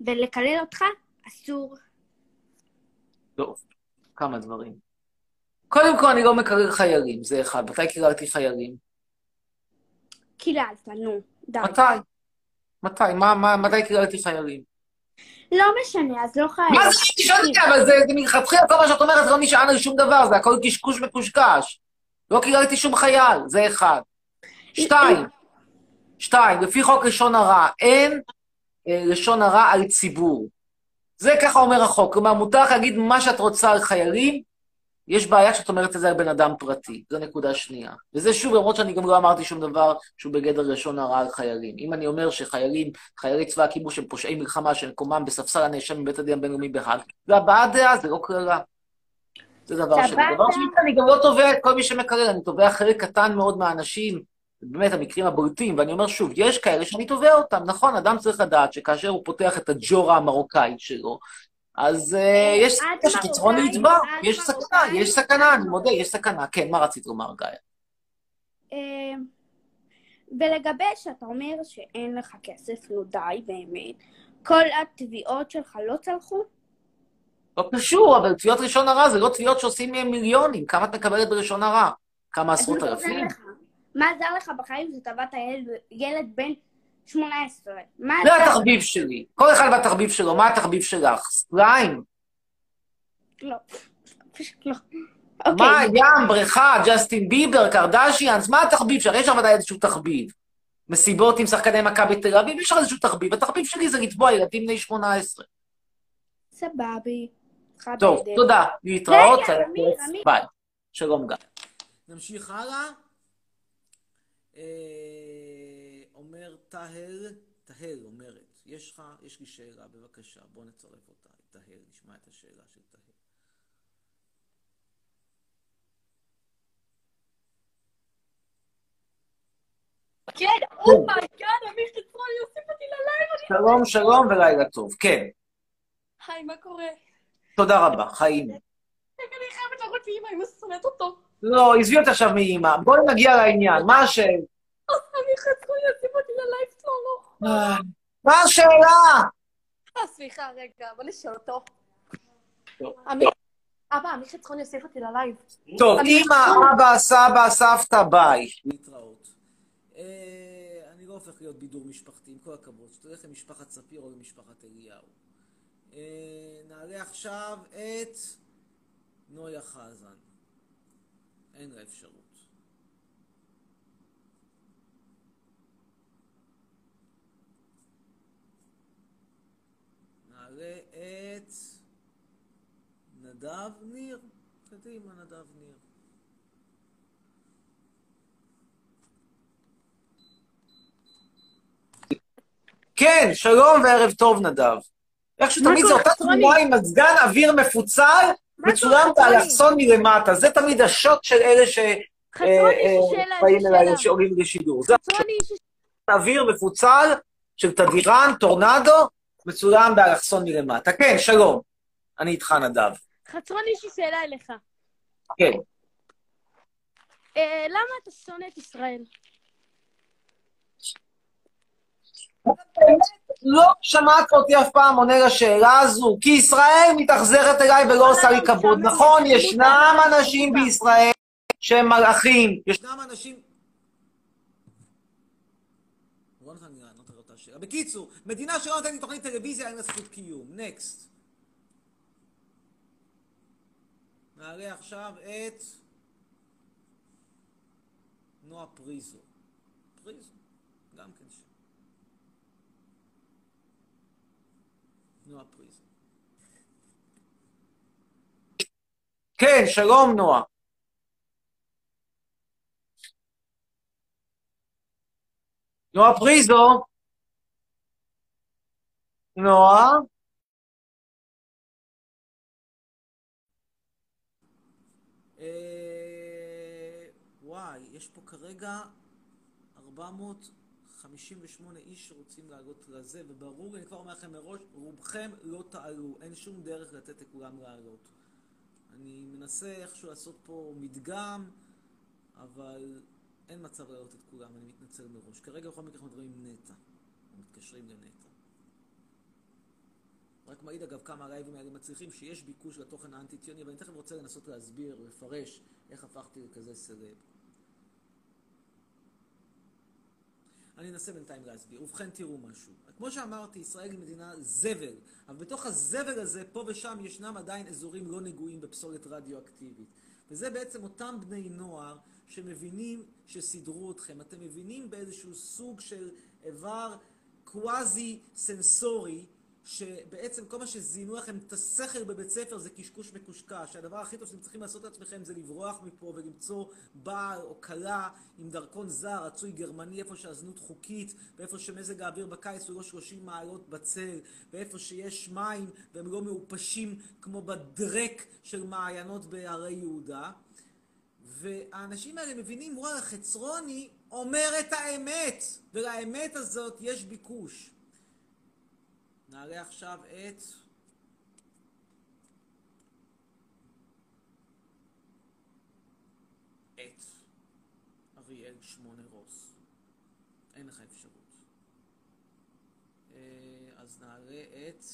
ולקלל אותך אסור? טוב, כמה דברים. קודם כל, אני לא מקלל חיילים, זה אחד. מתי קיללתי חיילים? קיללת, נו, די. מתי? מתי? מה, מה, מתי קיללתי חיילים? לא משנה, אז לא חייל. מה זה שתשאלתי? אבל זה מלכתחילה כל מה שאת אומרת זה לא נשען על שום דבר, זה הכל קשקוש מקושקש. לא קיללתי שום חייל, זה אחד. שתיים, שתיים, לפי חוק לשון הרע, אין אה, לשון הרע על ציבור. זה ככה אומר החוק. כלומר, מותר לך להגיד מה שאת רוצה על חיילים, יש בעיה כשאת אומרת את זה על בן אדם פרטי. זו נקודה שנייה. וזה שוב, למרות שאני גם לא אמרתי שום דבר שהוא בגדר לשון הרע על חיילים. אם אני אומר שחיילים, חיילי צבא הכיבוש הם פושעי מלחמה שמקומם בספסל הנאשם בבית הדין הבינלאומי בהאג, זה הבעת דעה, זה לא קללה. זה דבר שני. דבר שני, אני גם לא תובע את כל מי שמקלל, אני תובע חלק קטן מאוד מהאנשים, באמת המקרים הבולטים, ואני אומר שוב, יש כאלה שאני תובע אותם. נכון, אדם צריך לדעת שכאשר הוא פותח את הג'ורה המרוקאית שלו, אז יש סכנה שקיצרון יתבע, יש סכנה, יש סכנה, אני מודה, יש סכנה. כן, מה רצית לומר, גיא? ולגבי שאתה אומר שאין לך כסף, לא די באמת, כל התביעות שלך לא צלחו? לא קשור, אבל תביעות ראשון הרע זה לא תביעות שעושים מהם מיליונים. כמה את מקבלת בראשון הרע? כמה עשרות אלפים? מה עזר לך בחיים שטבעת ילד בן 18? מה זה? התחביב שלי. כל אחד והתחביב שלו. מה התחביב שלך? סליים? לא, פשוט לא. מה, אוקיי, ים, בריכה, ג'סטין ביבר, קרדשיאנס? מה התחביב שלך? יש לך ודאי איזשהו תחביב. מסיבות עם שחקני מכבי תל אביב, יש לך איזשהו תחביב. התחביב שלי זה לתבוע ילדים בני 18. סבבי. טוב. תודה. להתראות. רגע, אמיר, אמיר. ביי. שלום גיא. נמשיך הלאה. אומר טהל, טהל אומרת, יש לך, יש לי שאלה, בבקשה, בוא נצרף אותה, את טהל, נשמע את השאלה של טהל. כן, oh my God, אמיר חצרוני יוסיף אותי ללייב. שלום, שלום ולילה טוב. כן, היי, מה קורה? תודה רבה, חיים. אני חייבת לרוץ לאמא, אמא שונאת אותו. לא, עזבי אותי עכשיו מאימא, בואי נגיע לעניין, מה השאלה? אמיר חצרוני יוסיף אותי ללייב שלו. מה השאלה? אה, סליחה, רגע, בוא נשאל אותו. אבא, אמיר חצרוני יוסיף אותי ללייב. טוב, אמא. אבא, סבא, סבתא, ביי. להתראות. אה, אני לא הופך להיות בידור משפחתי, עם כל הכבוד. שתלך למשפחת ספיר או למשפחת אליהו. אה, נעלה עכשיו את נויה חזן. אין לה אפשרות. נעלה את נדב ניר. קדימה, נדב ניר. כן, שלום וערב טוב, נדב. איכשהו תמיד זו קורה, אותה? תמונה עם מזגן אוויר מפוצל, מצולם? באלכסון מלמטה. זה תמיד השוט של אלה ש... חצרוני, אה, אה, אליי. שעולים לשידור. זה אוויר מפוצל של תדירן, טורנדו, מצולם באלכסון מלמטה. כן, שלום. אני איתך, נדב. חצרוני, יש לי שאלה אליך. כן. אה, למה אתה שונא את ישראל? לא שמעת אותי אף פעם עונה לשאלה הזו, כי ישראל מתאכזרת אליי ולא עושה לי כבוד. נכון, ישנם אנשים בישראל שהם מלאכים. ישנם אנשים... בוא נתן לי לענות על אותה שאלה. בקיצור, מדינה שלא נותנת לי תוכנית טלוויזיה, אין לה זכות קיום. נקסט. נעלה עכשיו את נועה פריזו. פריזו, גם כן שם. נועה פריזו. כן, שלום נועה. נועה פריזו. נועה? אה, וואי, יש פה כרגע 458 איש שרוצים לעלות לזה, וברור, אני כבר אומר לכם מראש, רובכם לא תעלו, אין שום דרך לתת לכולם לעלות. אני מנסה איכשהו לעשות פה מדגם, אבל אין מצב להעלות את כולם, אני מתנצל מראש. כרגע בכל מקרה אנחנו מדברים עם נטע, מתקשרים לנטע. רק מעיד אגב כמה הלייבים האלה מצליחים, שיש ביקוש לתוכן האנטי-ציוני, ואני תכף רוצה לנסות להסביר, לפרש, איך הפכתי לכזה סלב. אני אנסה בינתיים להסביר. ובכן, תראו משהו. כמו שאמרתי, ישראל היא מדינה זבל, אבל בתוך הזבל הזה, פה ושם, ישנם עדיין אזורים לא נגועים בפסולת רדיואקטיבית. וזה בעצם אותם בני נוער שמבינים שסידרו אתכם. אתם מבינים באיזשהו סוג של איבר קוואזי סנסורי, שבעצם כל מה שזינו לכם את השכל בבית ספר זה קשקוש מקושקש. שהדבר הכי טוב שאתם צריכים לעשות לעצמכם זה לברוח מפה ולמצוא בעל או כלה עם דרכון זר, רצוי גרמני, איפה שהזנות חוקית, ואיפה שמזג האוויר בקיץ הוא לא 30 מעלות בצל, ואיפה שיש מים והם לא מעופשים כמו בדרק של מעיינות בהרי יהודה. והאנשים האלה מבינים, וואלה, חצרוני אומר את האמת, ולאמת הזאת יש ביקוש. נעלה עכשיו את... את אריאל שמונה רוס. אין לך אפשרות. אה, אז נעלה את...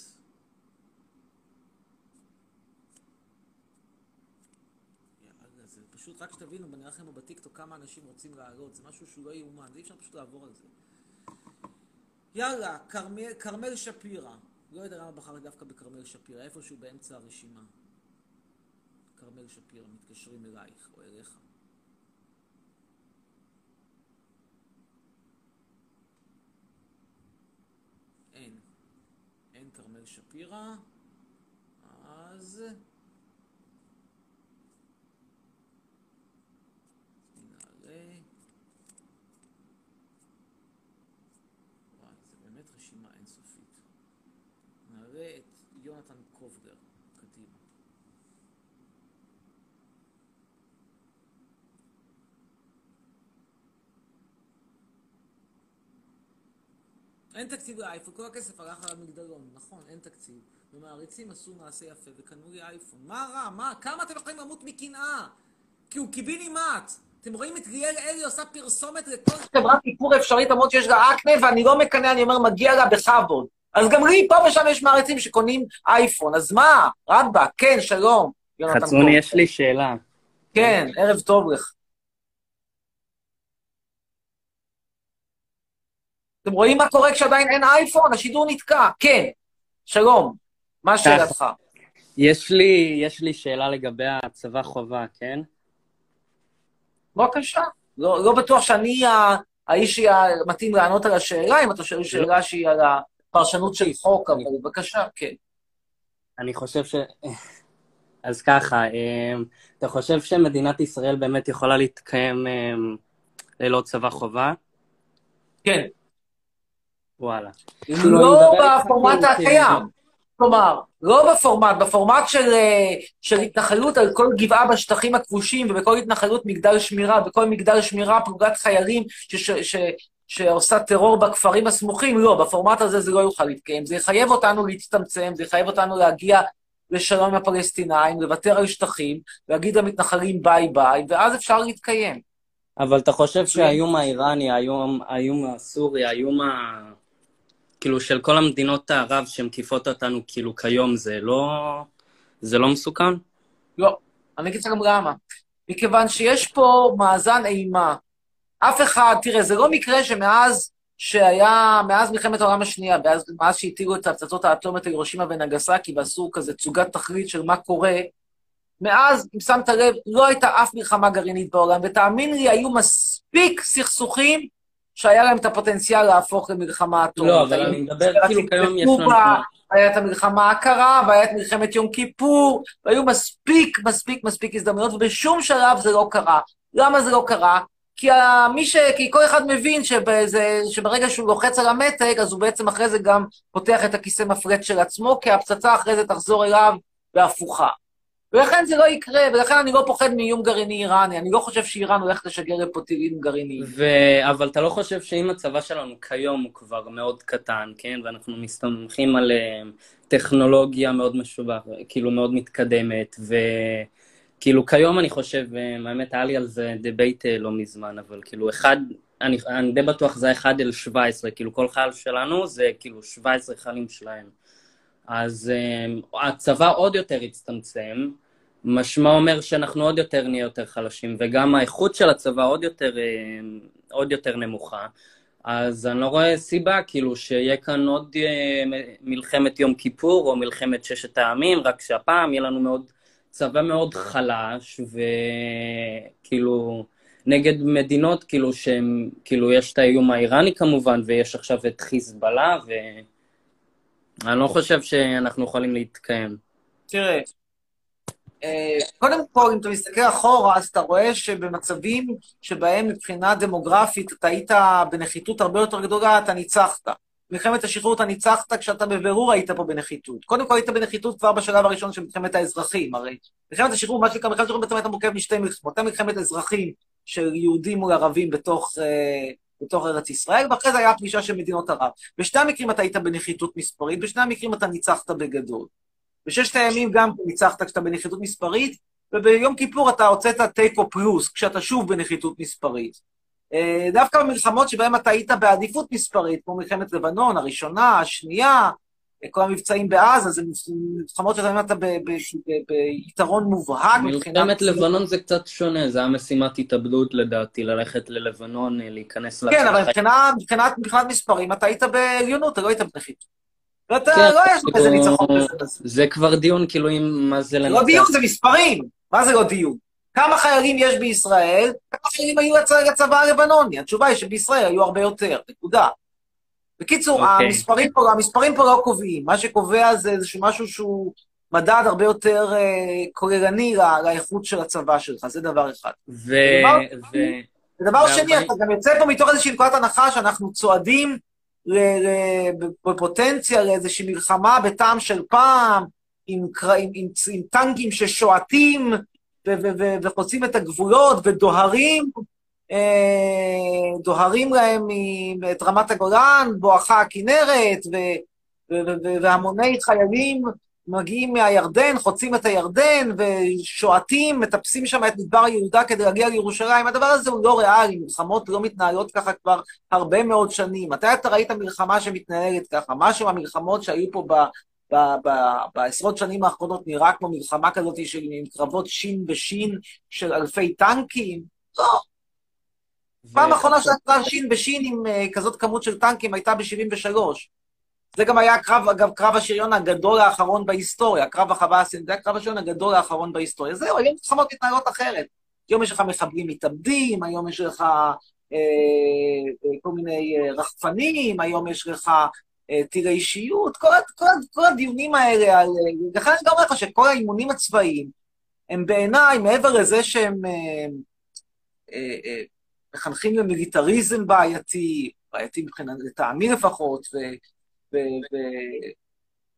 זה פשוט, רק שתבינו, אני אראה לכם בטיקטוק כמה אנשים רוצים לעלות, זה משהו שהוא לא יאומן, אי אפשר פשוט לעבור על זה. יאללה, כרמל, שפירא. לא יודע למה בחרתי דווקא בכרמל שפירא, איפשהו באמצע הרשימה. כרמל שפירא, מתקשרים אלייך או אליך. אין. אין כרמל שפירא. אז... נעלה. וואי, זה באמת רשימה אינסופית. נעלה את יונתן קובגר. קדימה. אין תקציב לאייפון, כל הכסף הלך על המגדלון, נכון, אין תקציב. ומעריצים עשו מעשה יפה וקנו לי אייפון. מה רע? מה? כמה אתם יכולים למות מקנאה? כי הוא קיבינימט. אתם רואים את ליאל אלי עושה פרסומת לכל חברת איפור אפשרית, למרות שיש לה אקנה, ואני לא מקנא, אני אומר, מגיע לה בכבוד. אז גם לי פה ושם יש מעריצים שקונים אייפון, אז מה? רבאק, כן, שלום. יונתן חצרוני. יש לי שאלה. כן, ערב טוב לך. אתם רואים מה קורה כשעדיין אין אייפון? השידור נתקע. כן, שלום. מה שאלתך? יש לי, יש לי שאלה לגבי הצבא חובה, כן? בבקשה. לא, לא בטוח שאני האיש המתאים לענות על השאלה, אם אתה שואל שאלה שהיא על הפרשנות של חוק, אבל בבקשה, כן. אני חושב ש... אז ככה, אמ, אתה חושב שמדינת ישראל באמת יכולה להתקיים אמ, ללא צבא חובה? כן. וואלה. לא כאילו, בפורמט כאילו, הקיים. כלומר, לא בפורמט, בפורמט של, אה, של התנחלות על כל גבעה בשטחים הכבושים ובכל התנחלות מגדל שמירה, בכל מגדל שמירה פלוגת חיילים ש, ש, ש, שעושה טרור בכפרים הסמוכים, לא, בפורמט הזה זה לא יוכל להתקיים. זה יחייב אותנו להצטמצם, זה יחייב אותנו להגיע לשלום עם הפלסטינאים, לוותר על שטחים, להגיד למתנחלים ביי ביי, ואז אפשר להתקיים. אבל אתה חושב שהאיום האיראני, האיום, האיום הסורי, האיום ה... כאילו של כל המדינות הערב שמקיפות אותנו כאילו כיום, זה לא... זה לא מסוכן? לא. אני אגיד לך גם למה. מכיוון שיש פה מאזן אימה. אף אחד, תראה, זה לא מקרה שמאז שהיה, מאז מלחמת העולם השנייה, מאז, מאז שהטילו את הפצצות האטומיות להירושימה ונגסקי ועשו כזה תצוגת תכלית של מה קורה, מאז, אם שמת לב, לא הייתה אף מלחמה גרעינית בעולם, ותאמין לי, היו מספיק סכסוכים שהיה להם את הפוטנציאל להפוך למלחמה אטומית. לא, אבל אני מדבר, כאילו כיום יש לנו... היה את המלחמה הקרה, והיה את מלחמת יום כיפור, והיו מספיק, מספיק, מספיק הזדמנויות, ובשום שלב זה לא קרה. למה זה לא קרה? כי, מי ש... כי כל אחד מבין שבזה... שברגע שהוא לוחץ על המתג, אז הוא בעצם אחרי זה גם פותח את הכיסא מפרט של עצמו, כי הפצצה אחרי זה תחזור אליו בהפוכה. ולכן זה לא יקרה, ולכן אני לא פוחד מאיום גרעיני איראני, אני לא חושב שאיראן הולכת לשגר לפה טילים גרעיניים. ו... אבל אתה לא חושב שאם הצבא שלנו כיום הוא כבר מאוד קטן, כן? ואנחנו מסתמכים על אה, טכנולוגיה מאוד משובח, כאילו מאוד מתקדמת, וכאילו כיום אני חושב, אה, האמת היה לי על זה debate אה, לא מזמן, אבל כאילו אחד, אני, אני די בטוח זה 1 אל 17, כאילו כל חייל שלנו זה כאילו 17 חיילים שלהם. אז um, הצבא עוד יותר יצטמצם, משמע אומר שאנחנו עוד יותר נהיה יותר חלשים, וגם האיכות של הצבא עוד יותר, um, עוד יותר נמוכה. אז אני לא רואה סיבה, כאילו, שיהיה כאן עוד uh, מלחמת יום כיפור או מלחמת ששת הימים, רק שהפעם יהיה לנו מאוד, צבא מאוד חלש, וכאילו, נגד מדינות, כאילו, שהם, כאילו, יש את האיום האיראני כמובן, ויש עכשיו את חיזבאללה, ו... אני לא חושב שאנחנו יכולים להתקיים. תראה, אה, קודם כל, אם אתה מסתכל אחורה, אז אתה רואה שבמצבים שבהם מבחינה דמוגרפית אתה היית בנחיתות הרבה יותר גדולה, אתה ניצחת. במלחמת השחרור אתה ניצחת כשאתה בבירור היית פה בנחיתות. קודם כל היית בנחיתות כבר בשלב הראשון של מלחמת האזרחים, הרי מלחמת השחרור, מה שנקרא, מלחמת השחרור בעצם הייתה מורכבת משתי מלחמות. הייתה מלחמת אזרחים של יהודים מול ערבים בתוך, אה, בתוך ארץ ישראל, ואחרי זה היה פגישה של מדינות ערב. בשני המקרים אתה היית בנחיתות מספרית, בשני המקרים אתה ניצחת בגדול. בששת הימים גם ניצחת כשאתה בנחיתות מספרית, וביום כיפור אתה הוצאת תיקו פלוס, כשאתה שוב בנחיתות מספרית. אה, דווקא במלחמות שבהן אתה היית בעדיפות מספרית, כמו מלחמת לבנון, הראשונה, השנייה, אה, כל המבצעים בעזה, זה מלחמות שבהן אתה ביתרון מובהק מבחינת... מלחמת לבנון זה קצת שונה, זה היה משימת התאבדות לדעתי, ללכת ללבנון, אה, להיכנס כן, אבל מבחינת מספרים, אתה היית בעליונות, אתה לא היית בנחיתות. ואתה כן, לא יש לך איזה כאילו, ניצחון כזה. זה כבר דיון, כאילו, אם מה זה לנצח. לא דיון, זה מספרים. מה זה לא דיון? כמה חיילים יש בישראל? כמה חיילים היו לצ- לצבא הלבנוני? התשובה היא שבישראל היו הרבה יותר, נקודה. בקיצור, אוקיי. המספרים פה, המספרים פה לא קובעים. מה שקובע זה איזשהו משהו שהוא מדד הרבה יותר אה, כוללני ל- לאיכות של הצבא שלך, זה דבר אחד. ו... דבר- ו... ודבר שני, אתה גם יוצא פה מתוך איזושהי נקודת הנחה שאנחנו צועדים בפוטנציה לאיזושהי מלחמה בטעם של פעם, עם, עם, עם, עם טנקים ששועטים וחוצים את הגבולות ודוהרים, אה, דוהרים להם מ- את רמת הגולן, בואכה הכנרת, והמוני חיילים מגיעים מהירדן, חוצים את הירדן ושועטים, מטפסים שם את מדבר יהודה כדי להגיע לירושלים. הדבר הזה הוא לא ריאלי, מלחמות לא מתנהלות ככה כבר הרבה מאוד שנים. מתי אתה ראית מלחמה שמתנהלת ככה? משהו מהמלחמות שהיו פה ב... ב- ב- בעשרות שנים האחרונות נראה כמו מלחמה כזאת של עם קרבות שין בשין של אלפי טנקים? לא. פעם אחרונה קרב שין בשין עם אה, כזאת כמות של טנקים הייתה ב-73. זה גם היה קרב, אגב, קרב השריון הגדול האחרון בהיסטוריה, קרב הסינית, זה היה קרב השריון הגדול האחרון בהיסטוריה. זהו, היום מלחמות מתנהלות אחרת. היום יש לך מחבלים מתאבדים, היום יש לך אה, אה, כל מיני אה, רחפנים, היום יש לך אה, טילי אישיות, כל, כל, כל הדיונים האלה על... אה, לכן אני גם אומר לך שכל האימונים הצבאיים הם בעיניי, מעבר לזה שהם אה, אה, אה, מחנכים למיליטריזם בעייתי, בעייתי מבחינת, לטעמי לפחות, ו,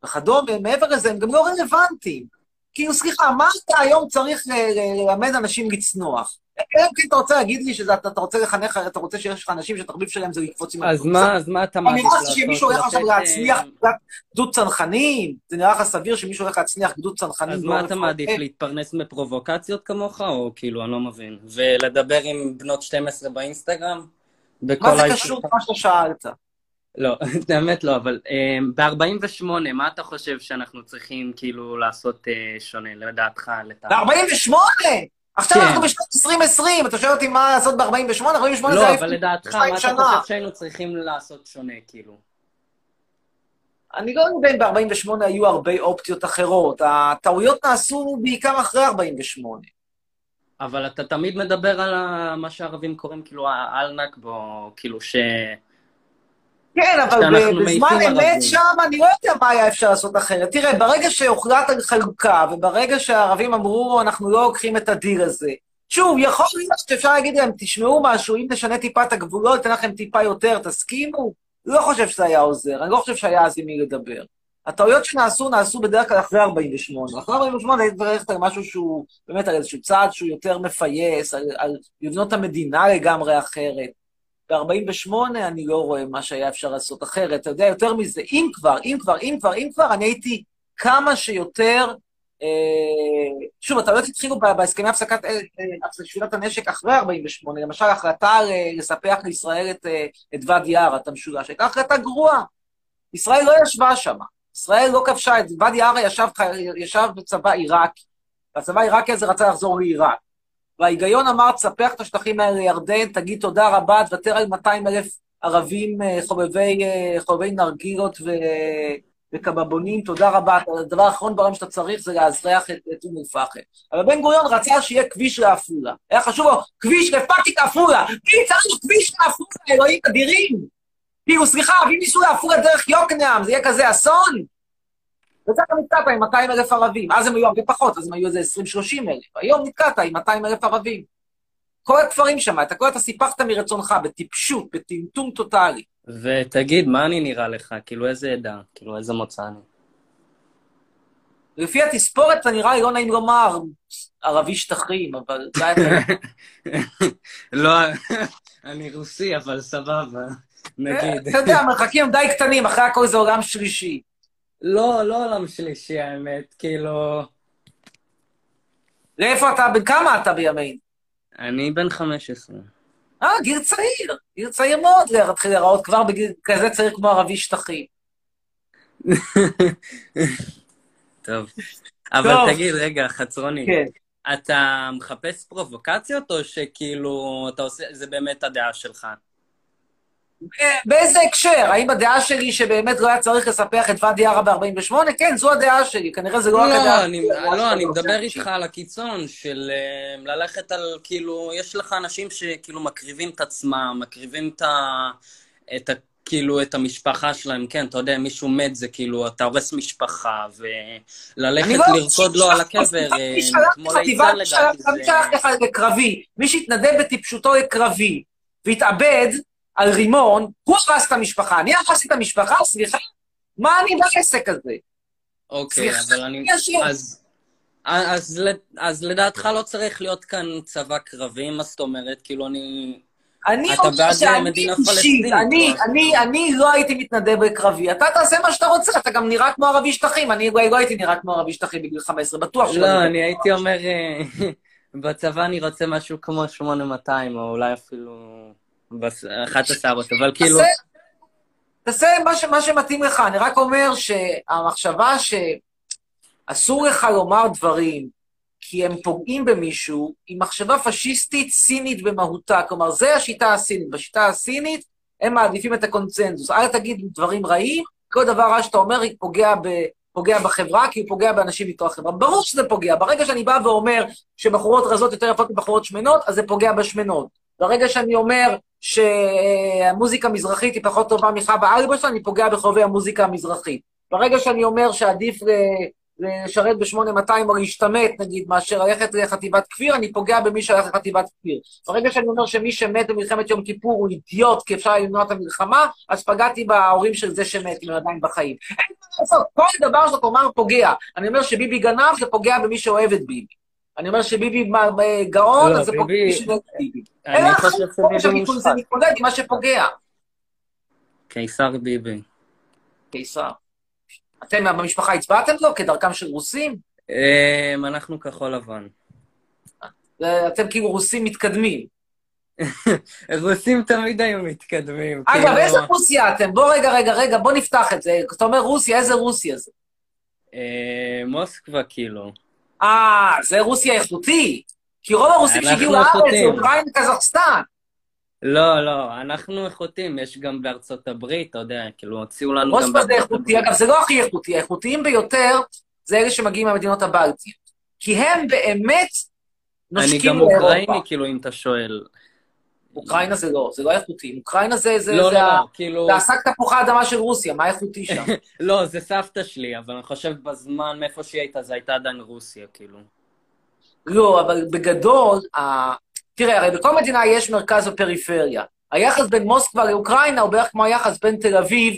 וכדומה, מעבר לזה, הם גם לא רלוונטיים. כאילו, סליחה, מה אתה היום צריך ללמד אנשים לצנוח? אלא אם כן אתה רוצה להגיד לי שאתה אתה רוצה לחנך, אתה רוצה שיש לך אנשים שהתחביב שלהם זה לקפוץ עם אז מה, אז מה אתה מעדיף לעשות? שמישהו הולך עכשיו אה, גדוד צנחנים? זה נראה לך סביר שמישהו הולך להצליח גדוד צנחנים? אז לא מה אתה? מעדיף, להתפרנס מפרובוקציות כמוך, או כאילו, אני לא מבין. ולדבר עם בנות 12 באינסטגרם? מה זה קשור למה ששאלת? לא, האמת לא, אבל ב-48, מה אתה חושב שאנחנו צריכים כאילו לעשות אה, שונה, לדעתך, לטעמך? ב-48? עכשיו כן. אנחנו בשנת 2020, אתה שואל אותי מה לעשות ב-48? 48 זה לא, היה אבל לפני לדעתך, 22 מה אתה שנה. חושב שהיינו צריכים לעשות שונה, כאילו? אני לא יודע אם ב-48 היו הרבה אופציות אחרות. הטעויות נעשו בעיקר אחרי 48. אבל אתה תמיד מדבר על מה שהערבים קוראים כאילו אל נכבה, כאילו ש... כן, אבל בזמן אמת. שם אני לא יודע מה היה אפשר לעשות אחרת. תראה, ברגע שהוחלט על חלוקה, וברגע שהערבים אמרו, אנחנו לא לוקחים את הדיל הזה, שוב, יכול להיות שאפשר להגיד להם, תשמעו משהו, אם נשנה טיפה את הגבולות, ניתן לכם טיפה יותר, תסכימו? לא חושב שזה היה עוזר, אני לא חושב שהיה אז עם מי לדבר. הטעויות שנעשו, נעשו בדרך כלל אחרי 48. אחרי 48 היית צריך ללכת על משהו שהוא, באמת על איזשהו צעד שהוא יותר מפייס, על, על לבנות את המדינה לגמרי אחרת. ב-48 אני לא רואה מה שהיה אפשר לעשות אחרת. אתה יודע, יותר מזה, אם כבר, אם כבר, אם כבר, אם כבר, אני הייתי כמה שיותר... אה, שוב, הטעויות התחילו ב- בהסכמי הפסקת אה, אה, שלילת הנשק אחרי 48, למשל, החלטה אה, לספח לישראל את, את ואדי עארה, את המשולש, הייתה החלטה גרועה. ישראל לא ישבה שם. ישראל לא כבשה את ואדי עארה, ישב, ישב בצבא עיראקי. והצבא העיראקי הזה רצה לחזור לעיראק. וההיגיון אמר, תספח את השטחים האלה לירדן, תגיד תודה רבה, תוותר על 200 אלף ערבים אה, חובבי, אה, חובבי נרגילות ו... וקבבונים, תודה רבה. הדבר האחרון בעולם שאתה צריך זה לאזרח את אום אל-פחם. אבל בן גוריון רצה שיהיה כביש לעפולה. היה חשוב לו, כביש לפאקינג עפולה. מי צריך כביש לעפולה, אלוהים אדירים? כאילו, סליחה, ואם ניסו לעפולה דרך יוקנעם, זה יהיה כזה אסון? וזה גם נתקעת עם 200 אלף ערבים. אז הם היו הרבה פחות, אז הם היו איזה 20-30 אלף. היום נתקעת עם 200 אלף ערבים. כל הכפרים שם, את הכל אתה סיפחת מרצונך, בטיפשות, בטמטום טוטאלי. ותגיד, מה אני נראה לך? כאילו, איזה עדה? כאילו, איזה מוצא אני? לפי התספורת, זה נראה לי לא נעים לומר ערבי שטחים, אבל. לא, אני רוסי, אבל סבבה, נגיד. אתה יודע, המרחקים די קטנים, אחרי הכל זה עולם שלישי. לא, לא עולם שלישי, האמת, כאילו... לאיפה אתה, בן כמה אתה בימינו? אני בן 15. אה, גיל צעיר, גיל צעיר מאוד להתחיל להיראות כבר בגיל כזה צעיר כמו ערבי שטחים. טוב. אבל טוב. תגיד, רגע, חצרוני, כן. אתה מחפש פרובוקציות, או שכאילו, אתה עושה, זה באמת הדעה שלך? אה, באיזה הקשר? האם הדעה שלי שבאמת לא היה צריך לספח את ואדי ערה ב-48? כן, זו הדעה שלי. כנראה זה לא רק הדעה לא, הדעה לא, אני. מדבר איתך על הקיצון של אה, ללכת על, כאילו, יש לך אנשים שכאילו מקריבים את עצמם, מקריבים את ה... את ה... כאילו, את המשפחה שלהם, כן, אתה יודע, מישהו מת, זה כאילו, אתה הורס משפחה, וללכת לא- לרקוד לו על הקבר, אה, כמו ליצן לדעתי, מי שהתנדב בטיפשותו לקרבי והתאבד על רימון, הוא הרס את המשפחה. אני הרסתי את המשפחה? סליחה? מה אני בעסק הזה? אוקיי, סליחה, אבל אני... אז, אז, אז לדעתך לא צריך להיות כאן צבא קרבי, מה זאת אומרת? כאילו, אני... אני אומר בעד שאני אישית. אני, לא? אני, אני לא הייתי מתנדב בקרבי. אתה תעשה מה שאתה רוצה, אתה גם נראה כמו ערבי שטחים. אני לא הייתי נראה כמו ערבי שטחים בגיל 15, בטוח שלא. לא, אני הייתי אומר, אה, בצבא אני רוצה משהו כמו 8200, או אולי אפילו אחת הסערות, אבל כאילו... תעשה מה, ש, מה שמתאים לך. אני רק אומר שהמחשבה שאסור לך לומר דברים כי הם פוגעים במישהו, היא מחשבה פשיסטית סינית במהותה. כלומר, זה השיטה הסינית. בשיטה הסינית הם מעדיפים את הקונצנזוס. אל תגיד דברים רעים, כל דבר רע שאתה אומר פוגע, ב, פוגע בחברה, כי הוא פוגע באנשים מתוך החברה. ברור שזה פוגע. ברגע שאני בא ואומר שבחורות רזות יותר יפות מבחורות שמנות, אז זה פוגע בשמנות. ברגע שאני אומר שהמוזיקה המזרחית היא פחות טובה מחווה אלברשטיין, אני פוגע בחובבי המוזיקה המזרחית. ברגע שאני אומר שעדיף ל- לשרת ב-8200 או להשתמט, נגיד, מאשר ללכת לחטיבת כפיר, אני פוגע במי שהלך לחטיבת כפיר. ברגע שאני אומר שמי שמת במלחמת יום כיפור הוא אידיוט, כי אפשר למנוע את המלחמה, אז פגעתי בהורים של זה שמת, אם הם עדיין בחיים. אין מה לעשות, כל דבר שאתה אומר פוגע. אני אומר שביבי גנב, זה פוגע במי שאוהב את ביבי. אני אומר שביבי מה- גאון, לא, אז זה פוגע במי שאוהב את ביבי. אני אלא חושב שביבי הביטוי זה מושחת. מתמודד עם מה שפוגע. קיסר ביבי. קיסר. אתם במשפחה הצבעתם לו כדרכם של רוסים? אמ, אנחנו כחול לבן. אתם כאילו רוסים מתקדמים. רוסים תמיד היו מתקדמים. אגב, כאילו- איזה רוסיה אתם? בוא רגע, רגע, רגע, בוא נפתח את זה. אתה אומר רוסיה, איזה רוסיה זה? אה, מוסקבה, כאילו. אה, זה רוסיה איכותי. כי רוב הרוסים שהגיעו לארץ זה. אוקראינה, קזחסטן. לא, לא, אנחנו איכותיים, יש גם בארצות הברית, אתה יודע, כאילו, הוציאו לנו גם מוסקבה זה איכותי. אגב, זה לא הכי איכותי, האיכותיים ביותר זה אלה שמגיעים מהמדינות הבלטיות. כי הם באמת אני נושקים גם לאירופה. אוקראיני, כאילו, אם אתה שואל. אוקראינה זה לא, זה לא איכותי. אוקראינה זה, זה, לא, זה, לא, ה- לא, כאילו... זה השק תפוחי האדמה של רוסיה, מה איכותי שם? לא, זה סבתא שלי, אבל אני חושב בזמן, מאיפה שהיא הייתה, זה הייתה עדיין רוסיה, כאילו. לא, אבל בגדול, ה... תראה, הרי בכל מדינה יש מרכז ופריפריה. היחס בין מוסקבה לאוקראינה הוא בערך כמו היחס בין תל אביב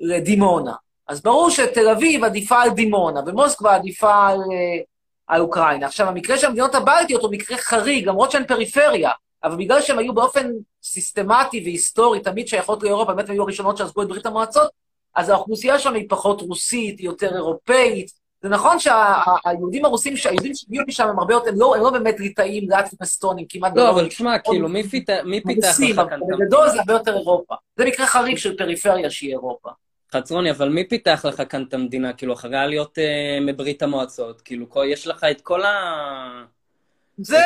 לדימונה. אז ברור שתל אביב עדיפה על דימונה, ומוסקבה עדיפה על, אה, על אוקראינה. עכשיו, המקרה של המדינות הבלטיות הוא מקרה חריג, למרות שהן פריפריה, אבל בגלל שהן היו באופן סיסטמטי והיסטורי תמיד שייכות לאירופה, באמת היו הראשונות שעזבו את ברית המועצות, אז האוכלוסייה שם היא פחות רוסית, היא יותר אירופאית. זה נכון שהיהודים הרוסים, שהיהודים שהגיעו משם הם הרבה יותר, הם לא, הם לא באמת ליטאים, לאטים, אסטונים, כמעט לא. אבל תשמע, כאילו, מי פיתח מי פיתח רוסים, לך כאן בגדול זה הרבה יותר אירופה. זה מקרה חריג של פריפריה שהיא אירופה. חצרוני, אבל מי פיתח לך כאן את המדינה? כאילו, אחרי עליות אה, מברית המועצות, כאילו, יש לך את כל ה... זה...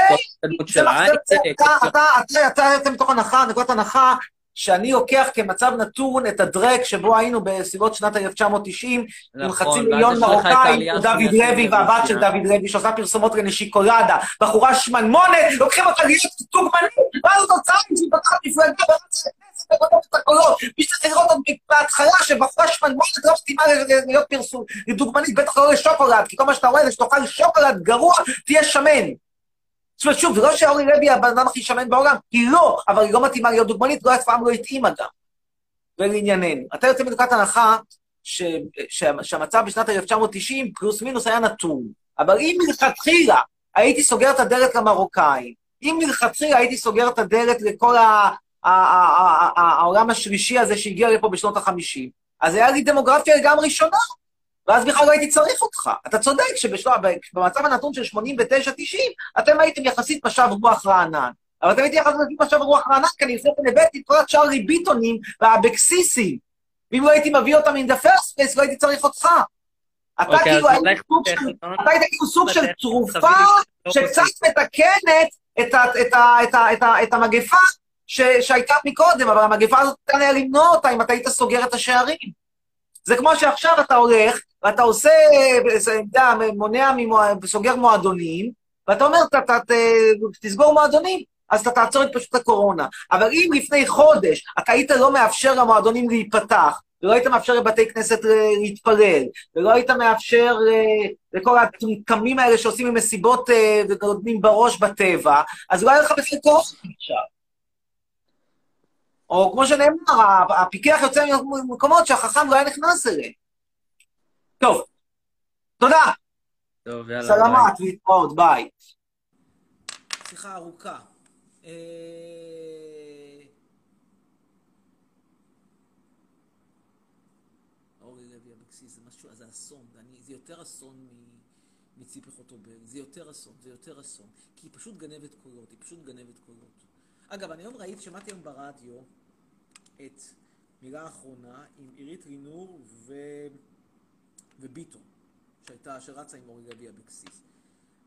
אתה יוצא מתוך הנחה, נקודת הנחה, שאני לוקח כמצב נתון את הדרק שבו היינו בסביבות שנת 1990, עם נכון, חצי ואז מיליון מרוקאים, כמו דוד לוי והבת רוסיה. של דוד לוי, שעושה פרסומות לנשיקולדה, בחורה שמנמונת, לוקחים אותה להיות דוגמנית, ואז התוצאה היא שהיא מפלגה ורצה לכנסת וגונבת את הקולות. מי שצריך לראות עוד בהתחלה שבחורה שמנמונת לא מתאימה להיות פרסום, דוגמנית, בטח לא לשוקולד, כי כל מה שאתה רואה זה שתאכל שוקולד גרוע, תהיה שמן. זאת אומרת, שוב, זה לא שאורלי לוי הבן אדם הכי שמן בעולם, היא לא, אבל היא לא מתאימה להיות דוגמנית, לא אף פעם לא התאימה גם. ולענייננו. אתה יוצא מנקודת הנחה ש, ש, שהמצב בשנת 1990 פלוס מינוס היה נתון, אבל אם מלכתחילה הייתי סוגר את הדלת למרוקאים, אם מלכתחילה הייתי סוגר את הדלת לכל ה, ה, ה, העולם השלישי הזה שהגיע לפה בשנות ה-50, אז היה לי דמוגרפיה לגמרי שונה, ואז בכלל לא הייתי צריך אותך. אתה צודק שבמצב הנתון של 89-90, אתם הייתם יחסית משב רוח רענן. אבל תמיד תהיה חזק עכשיו רוח רענן, כי אני לפני הבאתי את כל הצ'ארלי ביטונים והאבקסיסים. ואם לא הייתי מביא אותם in the first place, לא הייתי צריך אותך. אתה אוקיי, כאילו היית סוג של- היית כאילו סוג של תרופה לא שקצת. מתקנת את המגפה שהייתה מקודם, אבל המגפה הזאת ניתן היה למנוע אותה אם אתה היית סוגר את השערים. זה כמו שעכשיו אתה הולך, ואתה עושה, אתה יודע, מונע, סוגר מועדונים, ואתה אומר, "ת- ת- ת- תסגור מועדונים, אז אתה תעצור את פשוט הקורונה. אבל אם לפני חודש אתה היית לא מאפשר למועדונים להיפתח, ולא היית מאפשר לבתי כנסת אה, להתפלל, ולא היית מאפשר אה, לכל הטמטמים האלה שעושים עם מסיבות אה, ונותנים בראש בטבע, אז לא היה לך בכלל קורונה עכשיו. או כמו שנאמר, הפיקח יוצא ממקומות שהחכם לא היה נכנס אליהם. טוב, תודה. טוב, יאללה. סלמת, להתראות, ביי. שיחה ארוכה. אה, אורי לוי אבקסיס, זה משהו, זה אסון, זה יותר אסון מציפי חוטובלי, זה יותר אסון, זה יותר אסון, כי היא פשוט גנבת קולות, היא פשוט גנבת קולות. אגב, אני היום ראיתי, שמעתי היום ברדיו את מילה אחרונה עם עירית לינור ו... וביטון, שהייתה, שרצה עם אורלי לוי אבקסיס.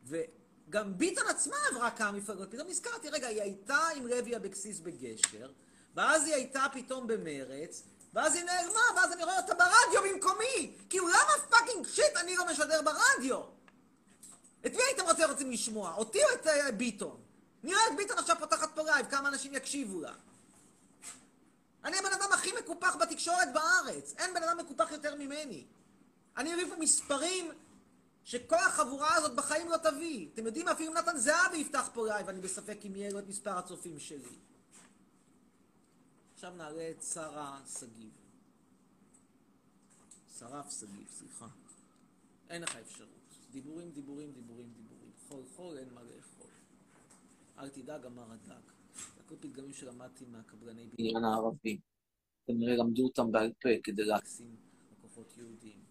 וגם ביטון עצמה עברה כמה מפלגות, פתאום נזכרתי, רגע, היא הייתה עם לוי אבקסיס בגשר, ואז היא הייתה פתאום במרץ, ואז היא נעלמה, ואז אני רואה אותה ברדיו במקומי! כאילו, למה fucking shit אני לא משדר ברדיו? את מי הייתם רוצים, רוצים לשמוע? אותי או את אה, ביטון? נראה את ביטון עכשיו פותחת פה לייב, כמה אנשים יקשיבו לה. אני הבן אדם הכי מקופח בתקשורת בארץ. אין בן אדם מקופח יותר ממני. אני מביא פה מספרים שכל החבורה הזאת בחיים לא תביא. אתם יודעים, אפילו נתן זהבי יפתח פה לייב, אני בספק אם יהיה לו את מספר הצופים שלי. עכשיו נעלה את שרה שגיב. שרף שגיב, סליחה. אין לך אפשרות. דיבורים, דיבורים, דיבורים, דיבורים. חול, חול, אין מה לאכול. אל תדאג, אמר הדג. הכל פתגמים שלמדתי מהקבלני בניין הערבים. כנראה למדו אותם בעל פה כדי להקסים לקוחות יהודים.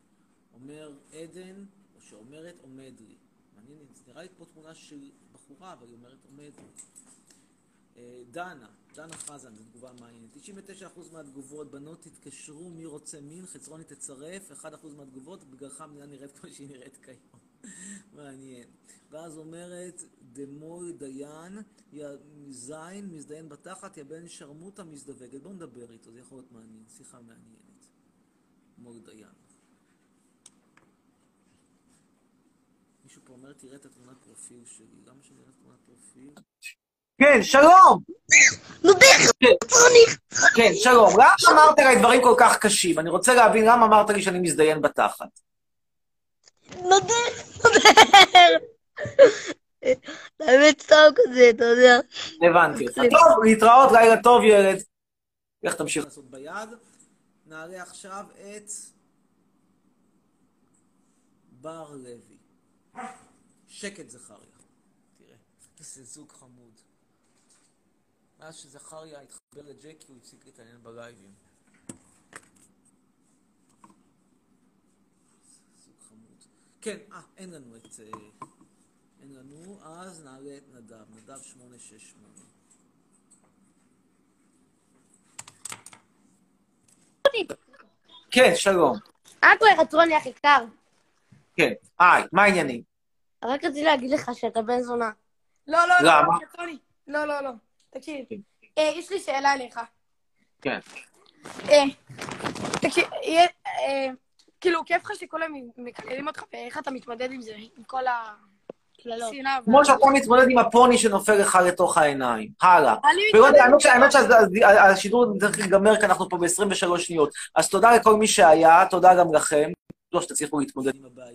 אומר עדן, או שאומרת עומד לי. מעניין, נראה לי כמו תמונה של בחורה, אבל היא אומרת עומד לי. אה, דנה, דנה חזן, זו תגובה מעניינת. 99% מהתגובות, בנות תתקשרו, מי רוצה מין, חצרוני תצרף, 1% מהתגובות, בגללך המדינה נראית כמו שהיא נראית כיום. מעניין. ואז אומרת, דמוי דיין, יא זין, מזדיין בתחת, יא בן שרמוטה מזדווגת. בואו נדבר איתו, זה יכול להיות מעניין, שיחה מעניינת. מוי דיין. מישהו פה אומר, תראה את התמונת פרופיל שלי. למה שאני אראה את תמונת פרופיל? כן, שלום! כן, שלום. למה אמרת לי דברים כל כך קשים? אני רוצה להבין למה אמרת לי שאני מזדיין בתחת. נודר, נודר. האמת סתם כזה, אתה יודע. הבנתי אותך. טוב, להתראות, לילה טוב, ילד. איך תמשיך לעשות ביד? נעלה עכשיו את בר לוי. שקט זכריה. תראה, איזה זוג חמוד. מאז שזכריה התחבר לג'קי, הוא הפסיק להתעניין בלייבים. זוג חמוד. כן, אה, אין לנו את... אה, אין לנו, אז נעלה את נדב, נדב 868. כן, שלום. מה קורה, חצרוני אחי קטר? כן, היי, מה העניינים? רק רציתי להגיד לך שאתה בן זונה. לא, לא, לא, למה? חצרוני. לא, לא, לא. תקשיב. אה, יש לי שאלה אליך. כן. אה, תקשיב, אה, כאילו, כיף לך שכולם מקללים אותך, ואיך אתה מתמודד עם זה, עם כל השנאה. כמו שאתה מתמודד עם הפוני שנופל לך לתוך העיניים. הלאה. האמת שהשידור צריך להיגמר כי אנחנו פה ב-23 שניות. אז תודה לכל מי שהיה, תודה גם לכם. לא שתצליחו להתמודד עם הבעיה.